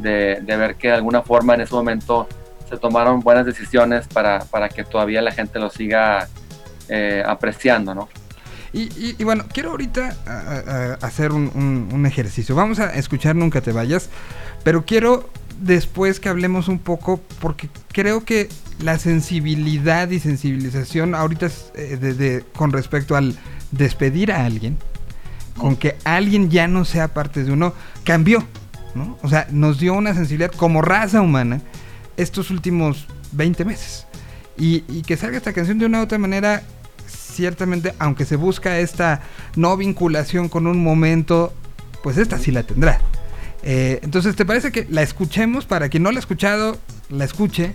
de, de ver que de alguna forma en ese momento se tomaron buenas decisiones para, para que todavía la gente lo siga eh, apreciando, ¿no? Y, bueno, quiero ahorita hacer un, ejercicio. Vamos a escuchar Nunca te vayas, pero quiero después que hablemos un poco, porque creo que la sensibilidad y sensibilización ahorita eh, con respecto al despedir a alguien, con que alguien ya no sea parte de uno, cambió, ¿no? O sea, nos dio una sensibilidad como raza humana estos últimos 20 meses. Y, y que salga esta canción de una u otra manera, ciertamente, aunque se busca esta no vinculación con un momento, pues esta sí la tendrá. Eh, entonces, ¿te parece que la escuchemos? Para quien no la ha escuchado, la escuche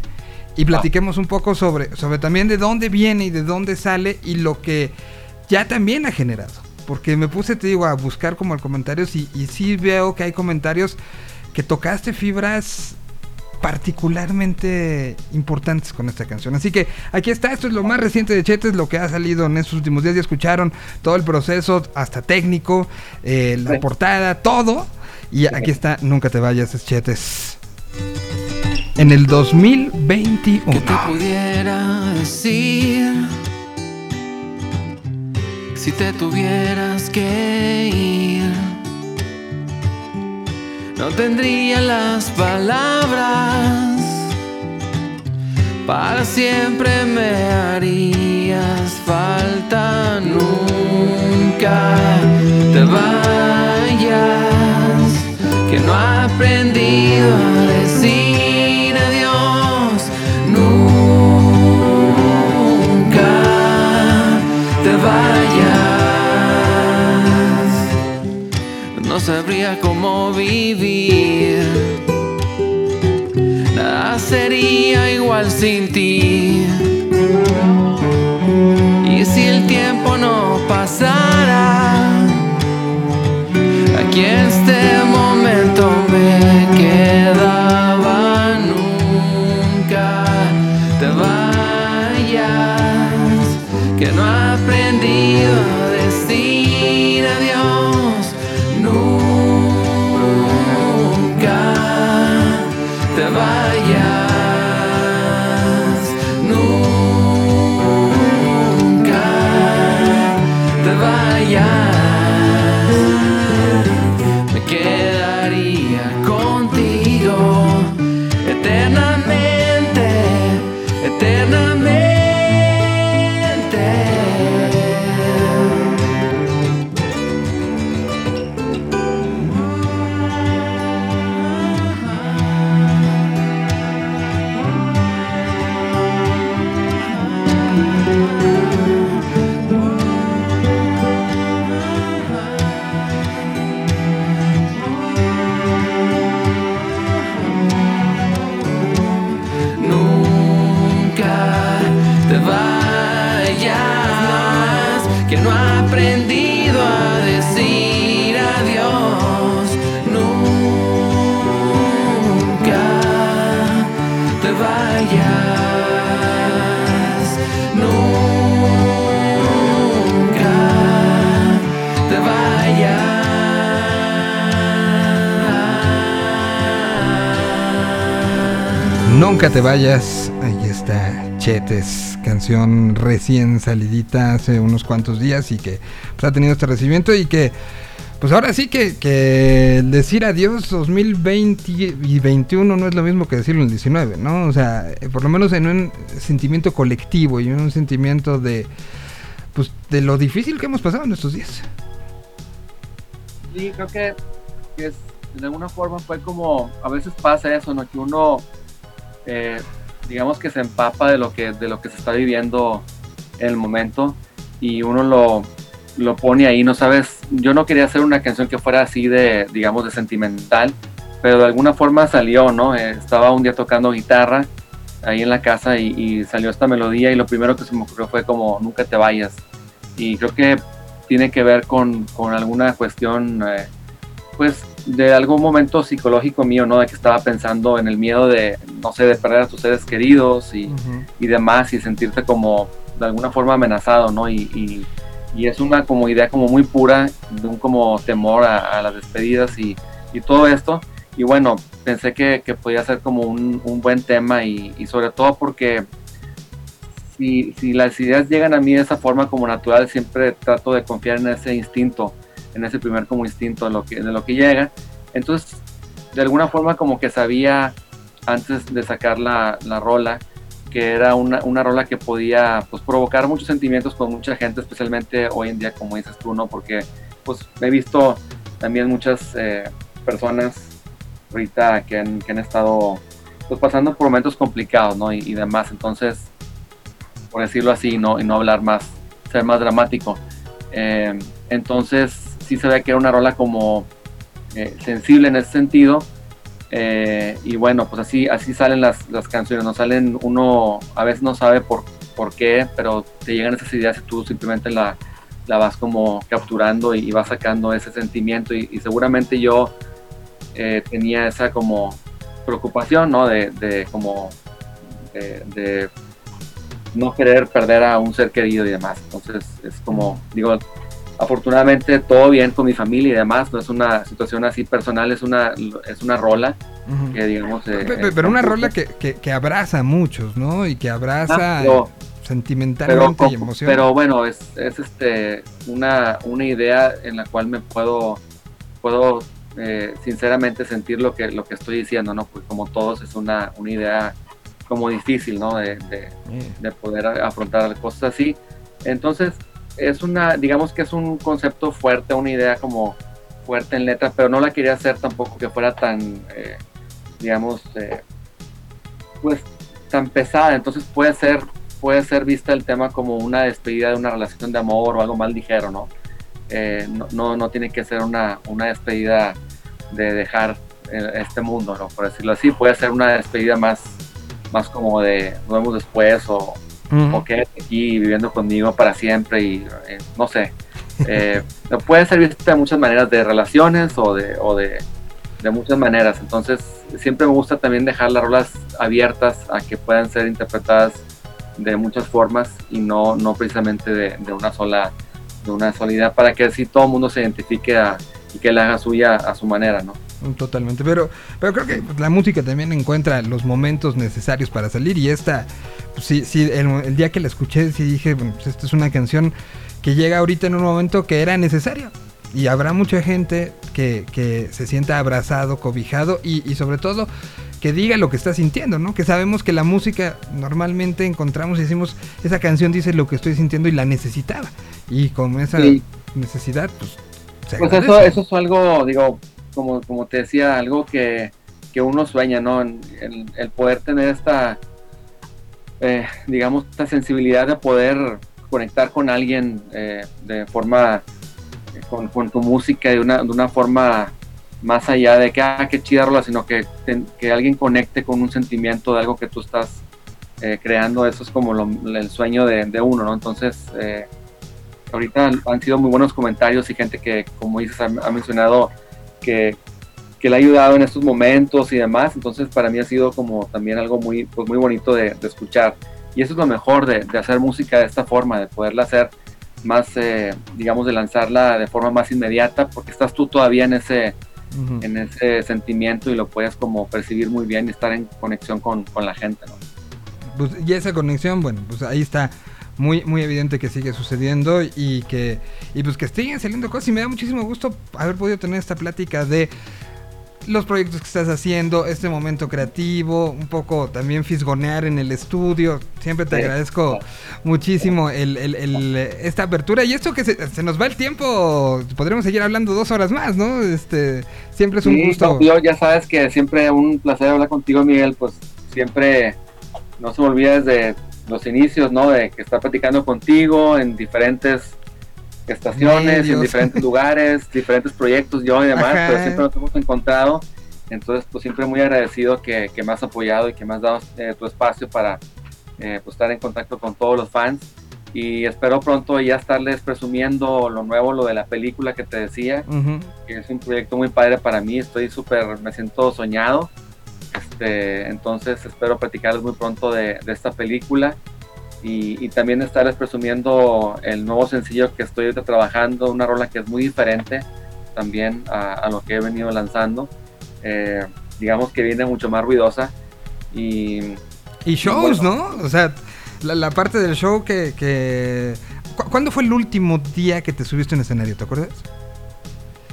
y platiquemos un poco sobre, sobre también de dónde viene y de dónde sale y lo que ya también ha generado. Porque me puse, te digo, a buscar como el comentarios y, y sí veo que hay comentarios que tocaste fibras particularmente importantes con esta canción. Así que aquí está, esto es lo más reciente de Chetes, lo que ha salido en estos últimos días. Ya escucharon todo el proceso, hasta técnico, eh, la Sí. portada, todo. Y aquí está, nunca te vayas, es Chetes. En el 2021. que te pudiera decir si te tuvieras que ir. No tendría las palabras, para siempre me harías falta. Nunca te vayas, que no he sabría cómo vivir. Nada sería igual sin ti. Y si el tiempo no pasara, aquí este momento me quedaba. Nunca te vayas, que no he aprendido Nunca te vayas. Ahí está Chetes, canción recién salidita hace unos cuantos días y que pues, ha tenido este recibimiento y que pues ahora sí que, que decir adiós 2020 y 2021 no es lo mismo que decirlo en el 19, ¿no? O sea, eh, por lo menos en un sentimiento colectivo y en un sentimiento de pues de lo difícil que hemos pasado en estos días. Sí, creo que, de alguna forma fue como, a veces pasa eso, ¿no? Que uno, eh, digamos que se empapa de lo que, de lo que se está viviendo en el momento y uno lo, lo pone ahí, no sabes, yo no quería hacer una canción que fuera así de, digamos, de sentimental, pero de alguna forma salió, ¿no? Eh, estaba un día tocando guitarra ahí en la casa y, y salió esta melodía y lo primero que se me ocurrió fue como, nunca te vayas. y creo que tiene que ver con, con alguna cuestión, eh, pues, de algún momento psicológico mío, ¿no? De que estaba pensando en el miedo de, no sé, de perder a tus seres queridos y, y demás, y sentirte como de alguna forma amenazado, ¿no? Y, y, y es una como idea como muy pura, de un como temor a, a las despedidas y, y todo esto. Y bueno, pensé que, que podía ser como un, un buen tema y, y sobre todo porque si, si las ideas llegan a mí de esa forma como natural, siempre trato de confiar en ese instinto, en ese primer como instinto de lo que, de lo que llega. Entonces, de alguna forma como que sabía antes de sacar la, la rola, que era una, una rola que podía pues, provocar muchos sentimientos con mucha gente, especialmente hoy en día, como dices tú, ¿no? Porque pues he visto también muchas eh, personas ahorita que han, que han estado pues, pasando por momentos complicados, ¿no? Y, y demás, entonces, por decirlo así, ¿no? Y no hablar más, ser más dramático. Eh, entonces, sí se ve que era una rola como eh, sensible en ese sentido. Eh, y bueno, pues así, así salen las, las canciones, no salen, uno a veces no sabe por, por qué, pero te llegan esas ideas y tú simplemente la, la vas como capturando y, y vas sacando ese sentimiento y, y seguramente yo eh, tenía esa como preocupación, ¿no? De, de como de, de no querer perder a un ser querido y demás. Entonces es como, digo, afortunadamente todo bien con mi familia y demás, no es una situación así personal, es una, es una rola Ujú. que digamos... eh, Pe- pe- eh, Pero una rola que, que, que abraza a muchos, ¿no? Y que abraza Ah, pero- sentimentalmente pero, y emocionalmente. pero bueno, es, es este una, una idea en la cual me puedo, puedo eh, sinceramente sentir lo que, lo que estoy diciendo, ¿no? Pues como todos es una, una idea como difícil, ¿no? De, de, de poder afrontar cosas así. Entonces, es una, digamos que es un concepto fuerte, una idea como fuerte en letra, pero no la quería hacer tampoco que fuera tan, eh, digamos, eh, pues tan pesada. Entonces puede ser, puede ser vista el tema como una despedida de una relación de amor o algo más ligero, ¿no? Eh, no, no, no tiene que ser una, una despedida de dejar eh, este mundo, ¿no? Por decirlo así, puede ser una despedida más, más como de nos vemos después o, O quédate aquí viviendo conmigo para siempre y eh, no sé. Eh, puede ser vista de muchas maneras, de relaciones o de, o de, de muchas maneras. Entonces, siempre me gusta también dejar las rolas abiertas a que puedan ser interpretadas de muchas formas y no, no precisamente de, de una sola de una sola idea para que así todo el mundo se identifique a- y que la haga suya a su manera, ¿no? Totalmente, pero, pero creo que la música también encuentra los momentos necesarios para salir y esta, pues, sí, sí, el, el día que la escuché sí dije, bueno, pues esta es una canción que llega ahorita en un momento que era necesario y habrá mucha gente que, que se sienta abrazado, cobijado y, y sobre todo que diga lo que está sintiendo, ¿no? Que sabemos que la música normalmente encontramos y decimos, esa canción dice lo que estoy sintiendo y la necesitaba y con esa Sí. necesidad, pues... se Pues eso, eso es algo, digo, como, como te decía, algo que, que uno sueña, ¿no? El, poder tener esta, eh, digamos, esta sensibilidad de poder conectar con alguien eh, de forma, con, con tu música, de una, de una forma más allá de que, ah, qué chida rola, sino que, que alguien conecte con un sentimiento de algo que tú estás eh, creando, eso es como el sueño de, uno, ¿no? Entonces, ahorita han sido muy buenos comentarios y gente que, como dices, ha mencionado que, que le ha ayudado en estos momentos y demás. Entonces, para mí ha sido como también algo muy, pues, muy bonito de, de escuchar. Y eso es lo mejor de, de hacer música de esta forma, de poderla hacer más, eh, digamos, de lanzarla de forma más inmediata, porque estás tú todavía en ese, Ujú. en ese sentimiento y lo puedes como percibir muy bien y estar en conexión con, con la gente, ¿no? Pues, y esa conexión, bueno, pues ahí está muy, muy evidente que sigue sucediendo y que, y pues que siguen saliendo cosas y me da muchísimo gusto haber podido tener esta plática de los proyectos que estás haciendo, este momento creativo, un poco también fisgonear en el estudio. Siempre te agradezco muchísimo el, el- el, esta apertura y esto que se, se nos va el tiempo, podremos seguir hablando dos horas más, ¿no? Este, siempre es un Sí, gusto. Yo ya sabes que siempre un placer hablar contigo, Miguel, pues siempre no se me olvida desde los inicios, ¿no? De que estar platicando contigo en diferentes estaciones, en diferentes lugares, diferentes proyectos, yo y demás, Ajá. pero siempre nos hemos encontrado. Entonces, pues siempre muy agradecido que, que me has apoyado y que me has dado eh, tu espacio para eh, pues, estar en contacto con todos los fans. y espero pronto ya estarles presumiendo lo nuevo, lo de la película que te decía, Ujú. que es un proyecto muy padre para mí, estoy súper, me siento soñado, este, entonces espero platicarles muy pronto de, de esta película y, y también estarles presumiendo el nuevo sencillo que estoy ahorita trabajando, una rola que es muy diferente también a, a lo que he venido lanzando, Eh, digamos que viene mucho más ruidosa y Y shows, bueno. ¿no? O sea, la, la parte del show que... que... ¿Cu- ¿Cuándo fue el último día que te subiste en escenario? ¿Te acuerdas?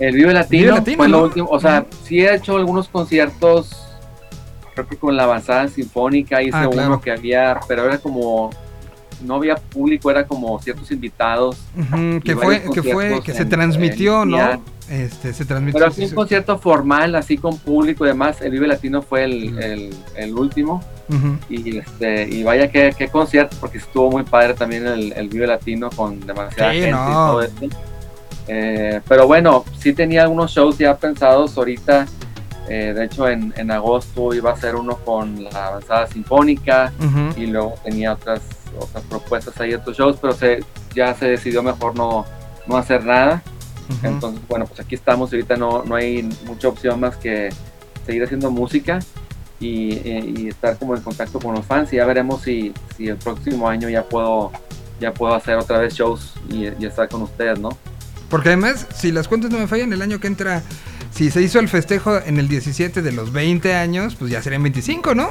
El Vive Latino, Vive Latino, fue lo ¿no? último. O sea, sí he hecho algunos conciertos, creo que con la avanzada sinfónica hice Ah, uno claro. que había, pero era como, no había público, era como ciertos invitados. Que fue, que fue, que se en- transmitió, en ¿no? Este, se transmitió. Pero sí, así un concierto formal, así con público y demás, el Vive Latino fue el, el- el último. Y, este, y vaya que qué concierto, porque estuvo muy padre también el, el Vive Latino con demasiada Sí, gente no. y todo esto. Eh, pero bueno, sí tenía algunos shows ya pensados ahorita. Eh, de hecho, en, en agosto iba a ser uno con la avanzada sinfónica y luego tenía otras, otras propuestas ahí, otros shows, pero se, ya se decidió mejor no, no hacer nada. Entonces, bueno, pues aquí estamos. Ahorita no, no hay mucha opción más que seguir haciendo música y, y- y estar como en contacto con los fans. Y ya veremos si, si el próximo año ya puedo, ya puedo hacer otra vez shows y, y estar con ustedes, ¿no? Porque además, si las cuentas no me fallan, el año que entra, si se hizo el festejo en el 17 de los 20 años, pues ya serían 25, ¿no?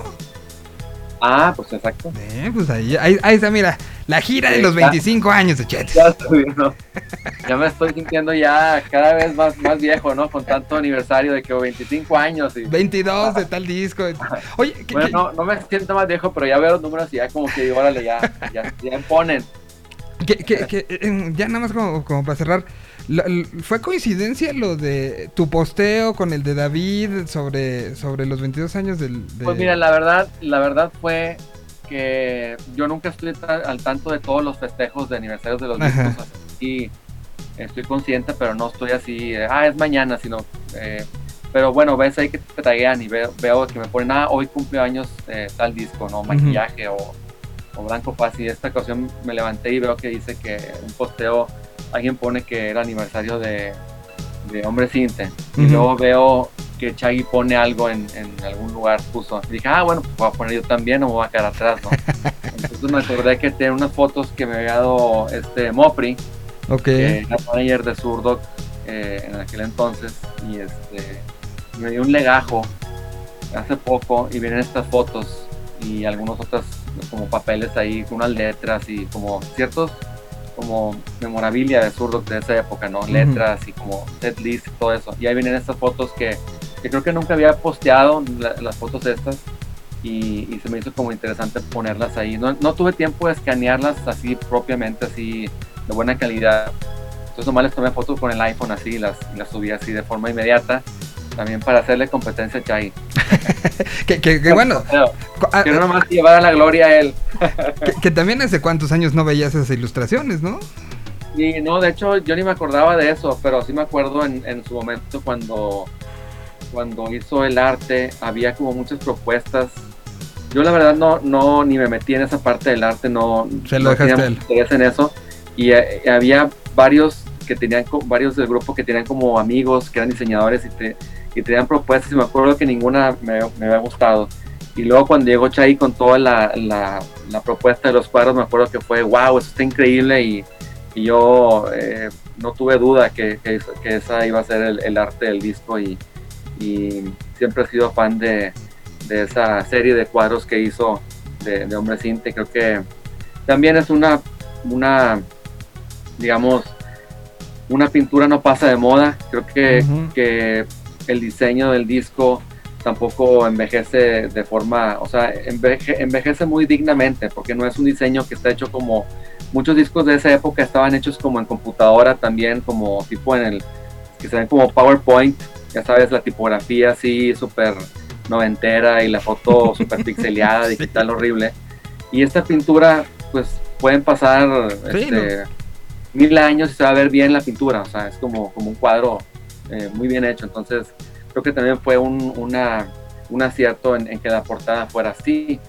Ah, pues exacto. Eh, pues ahí, ahí, ahí está, mira, la gira de los ya. 25 años de Chetes. Ya estoy viendo. Ya me estoy sintiendo ya cada vez más, más viejo, ¿no? Con tanto aniversario de que 25 años. Y, 22 de tal disco. Oye, ¿qué- bueno, qué- no, no me siento más viejo, pero ya veo los números y ya como que digo, órale, ya, ya, ya imponen. que, eh, ya nada más como, como para cerrar, la- ¿fue coincidencia lo de tu posteo con el de David sobre, sobre los 22 años del... de- Pues mira, la verdad, la verdad fue que yo nunca estoy al tanto de todos los festejos de aniversarios de los discos y estoy consciente, pero no estoy así, ah, es mañana, sino, eh, pero bueno, ves ahí que te taguean y veo, veo que me ponen, ah, hoy cumple años eh, tal disco, ¿no? Maquillaje o, o Blanco Paz y esta ocasión me levanté y veo que dice que un posteo, alguien pone que era aniversario de, de Hombre Cinte y Ujú. luego veo que Chaggy pone algo en, en algún lugar, puso. Y dije, ah, bueno, pues voy a poner yo también o me voy a quedar atrás, ¿no? Entonces me acordé que tiene unas fotos que me había dado este Mopri, Ok. que era manager de Zurdo eh, en aquel entonces, y este me dio un legajo hace poco y vienen estas fotos y algunos otros como papeles ahí, con unas letras y como ciertos como memorabilia de Zurdo de esa época, ¿no? Letras y como set list y todo eso. Y ahí vienen estas fotos que, que creo que nunca había posteado la- las fotos estas y, y se me hizo como interesante ponerlas ahí. No, no tuve tiempo de escanearlas así propiamente, así de buena calidad. Entonces nomás les tomé fotos con el iPhone así y las, y las subí así de forma inmediata. También para hacerle competencia a Chai. Que, que- que bueno, co- ah, Quiero nomás llevar a la gloria a él. que, que también hace cuántos años no veías esas ilustraciones, ¿no? Y no, de hecho yo ni me acordaba de eso, pero sí me acuerdo en, en su momento cuando, cuando hizo el arte, había como muchas propuestas. Yo la verdad no, no ni me metí en esa parte del arte, no, Se lo no tenía él. interés en eso. Y eh, había varios que tenían, varios del grupo que tenían como amigos, que eran diseñadores y, te, y tenían propuestas y me acuerdo que ninguna me, me había gustado. Y luego cuando llegó Chay con toda la, la, la propuesta de los cuadros, me acuerdo que fue, wow, eso está increíble y, y yo eh, no tuve duda que, que, esa- que esa iba a ser el, el arte del disco y, y siempre he sido fan de, de esa serie de cuadros que hizo de, de Hombre Cinte. Creo que también es una, una, digamos, una pintura no pasa de moda. Creo que el diseño del disco tampoco envejece de forma, o sea, enveje- envejece muy dignamente, porque no es un diseño que está hecho como muchos discos de esa época estaban hechos como en computadora también, como tipo en el que se ven como PowerPoint, ya sabes, la tipografía así súper noventera y la foto súper pixeleada, digital horrible. Y esta pintura, pues pueden pasar Sí, este, mil años y se va a ver bien la pintura, o sea, es como, como un cuadro eh, muy bien hecho. Entonces, creo que también fue un, una, un acierto en, que la portada fuera así.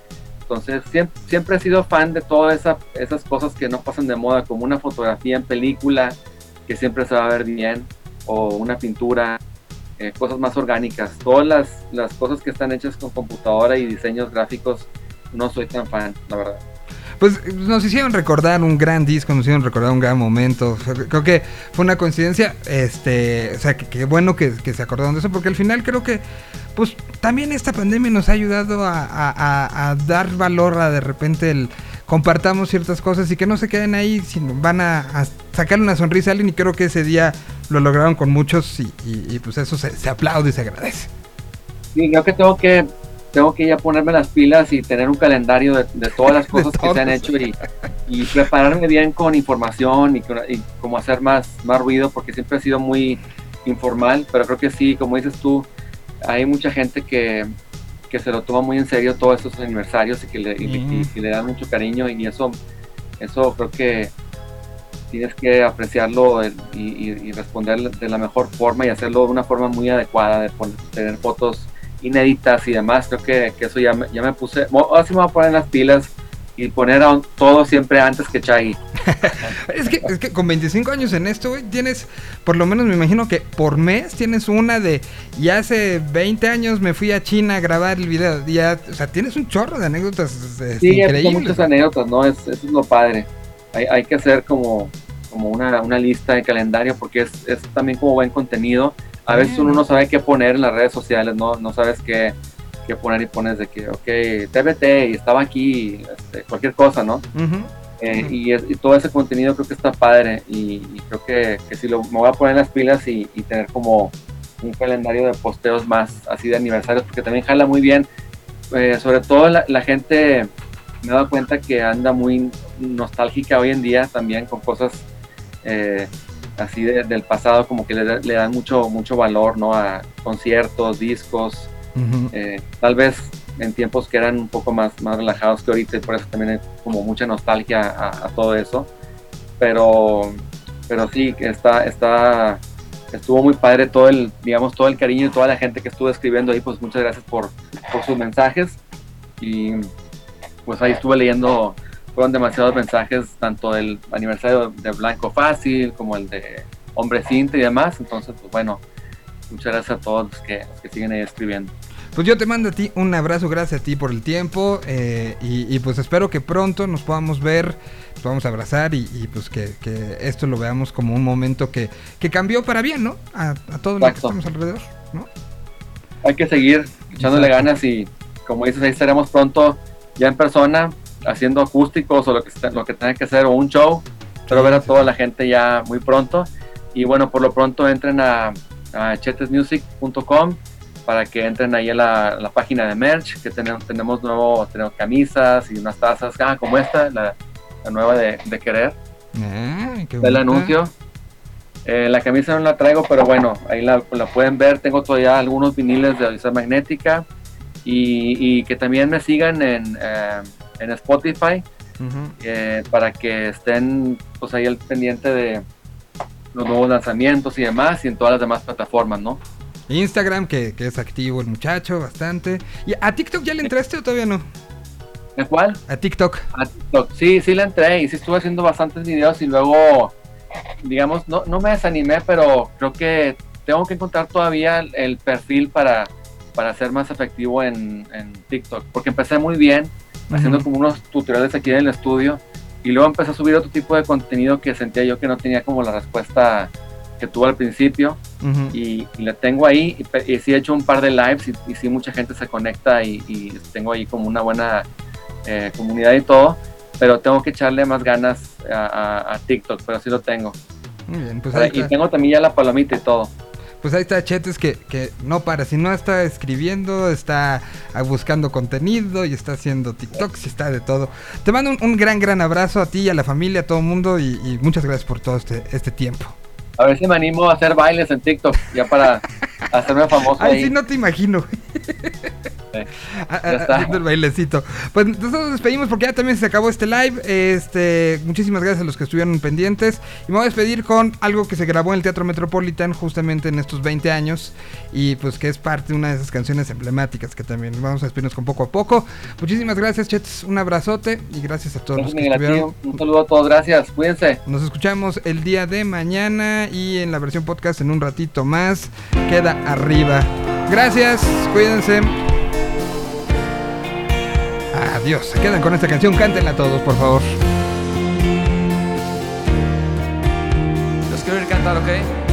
Entonces siempre, siempre he sido fan de todas esa- esas cosas que no pasan de moda, como una fotografía en película que siempre se va a ver bien, o una pintura, eh, cosas más orgánicas. Todas las, las cosas que están hechas con computadora y diseños gráficos, no soy tan fan, la verdad. Pues nos hicieron recordar un gran disco, nos hicieron recordar un gran momento. Creo que fue una coincidencia, este, o sea, que, que bueno que, se acordaron de eso, porque al final creo que, pues también esta pandemia nos ha ayudado a, dar valor a de repente el compartamos ciertas cosas y que no se queden ahí, sino van a, a sacarle una sonrisa a alguien y creo que ese día lo lograron con muchos y, y- y, pues eso se, se aplaude y se agradece. Sí, creo que tengo que tengo que ya ponerme las pilas y tener un calendario de, de todas las cosas que se han hecho y, y prepararme bien con información y, como hacer más, más ruido porque siempre ha sido muy informal, pero creo que sí, como dices tú, hay mucha gente que, que se lo toma muy en serio todos estos aniversarios y que le, y- y- y le dan mucho cariño y eso, eso creo que tienes que apreciarlo y responder de la mejor forma y hacerlo de una forma muy adecuada, de poner- tener fotos inéditas y demás. Creo que, que eso ya me, ya me puse. Ahora sí me voy a poner las pilas y poner a un- todo siempre antes que Chai. Es que, es que con 25 años en esto, güey, tienes, por lo menos me imagino que por mes tienes una de, y hace 20 años me fui a China a grabar el video. Ya, o sea, tienes un chorro de anécdotas este, Sí, son muchas anécdotas, ¿no? Es, eso es lo padre. Hay, hay que hacer como, como una, una lista de calendario porque es, es también como buen contenido. A veces uno no sabe qué poner en las redes sociales, no, no sabes qué, qué poner y pones de que, ok, TBT y estaba aquí, este, cualquier cosa, ¿no? Eh, y, es- y todo ese contenido creo que está padre y, y creo que, que si lo, me voy a poner las pilas y, y tener como un calendario de posteos más así de aniversarios porque también jala muy bien. Eh, sobre todo la, la gente me he dado cuenta que anda muy nostálgica hoy en día también con cosas eh, así de- del pasado como que le, le dan mucho mucho valor no a conciertos discos eh, tal vez en tiempos que eran un poco más, más relajados que ahorita y por eso también hay como mucha nostalgia a, a todo eso. Pero, pero sí, está, está, estuvo muy padre todo el, digamos, todo el cariño y toda la gente que estuvo escribiendo ahí, pues muchas gracias por, por sus mensajes. Y pues ahí estuve leyendo, fueron demasiados mensajes, tanto del aniversario de Blanco Fácil como el de Hombre Cinta y demás. Entonces, pues bueno, muchas gracias a todos los que, los que siguen ahí escribiendo. Pues yo te mando a ti un abrazo, gracias a ti por el tiempo eh, y, y pues espero que pronto nos podamos ver, nos podamos abrazar y, y, pues que, que esto lo veamos como un momento que, que cambió para bien, ¿no? A, a todos los que estamos alrededor, ¿no? hay que seguir echándole Exacto. ganas y como dices ahí estaremos pronto ya en persona haciendo acústicos o lo que lo que tenga que hacer o un show pero ver a toda la gente ya muy pronto y bueno por lo pronto entren a, a chetesmusic.com para que entren ahí a la, la página de merch que tenemos tenemos nuevo tenemos camisas y unas tazas ah, como esta la, la nueva de, de querer Ay, qué bonita. anuncio. Eh, la camisa no la traigo, pero bueno, ahí la, la pueden ver. Tengo todavía algunos viniles de Odisea Magnética y, y que también me sigan en, eh, en Spotify eh, para que estén pues ahí al pendiente de los nuevos lanzamientos y demás y en todas las demás plataformas, ¿no? Instagram, que, que es activo el muchacho bastante. ¿Y a TikTok ya le entraste o todavía no? ¿En cuál? A TikTok. A TikTok. Sí, sí la entré y sí estuve haciendo bastantes videos y luego, digamos, no, no me desanimé, pero creo que tengo que encontrar todavía el, el perfil para, para ser más efectivo en, en TikTok, porque empecé muy bien haciendo como unos tutoriales aquí en el estudio y luego empecé a subir otro tipo de contenido que sentía yo que no tenía como la respuesta que tuve al principio Ujú. y, y la tengo ahí y, y sí he hecho un par de lives y, y sí mucha gente se conecta y, y tengo ahí como una buena eh, comunidad y todo, pero tengo que echarle más ganas a, a- a TikTok, pero sí lo tengo. Muy bien, pues y tengo también ya la palomita y todo. Pues ahí está Chetes que, que no para, si no está escribiendo, está buscando contenido y está haciendo TikToks y está de todo. Te mando un, un gran, gran abrazo a ti y a la familia, a todo el mundo y, y muchas gracias por todo este, este tiempo. A ver si me animo a hacer bailes en TikTok, ya para hacerme famoso Ay, ahí. sí, no te imagino. Ah, Ya ah, está. haciendo el bailecito. Pues nosotros nos despedimos porque ya también se acabó este live. Este, muchísimas gracias a los que estuvieron pendientes. Y me voy a despedir con algo que se grabó en el Teatro Metropolitan justamente en estos 20 años. Y pues que es parte de una de esas canciones emblemáticas que también vamos a despedirnos con poco a poco. Muchísimas gracias, Chets. Un abrazote y gracias a todos Gracias, los que Miguel, a ti. estuvieron. Un saludo a todos, gracias. Cuídense. Nos escuchamos el día de mañana y en la versión podcast en un ratito más. Queda arriba. Gracias, cuídense. Adiós. Se quedan con esta canción. Cántenla todos, por favor. Los quiero ir cantar, ¿ok?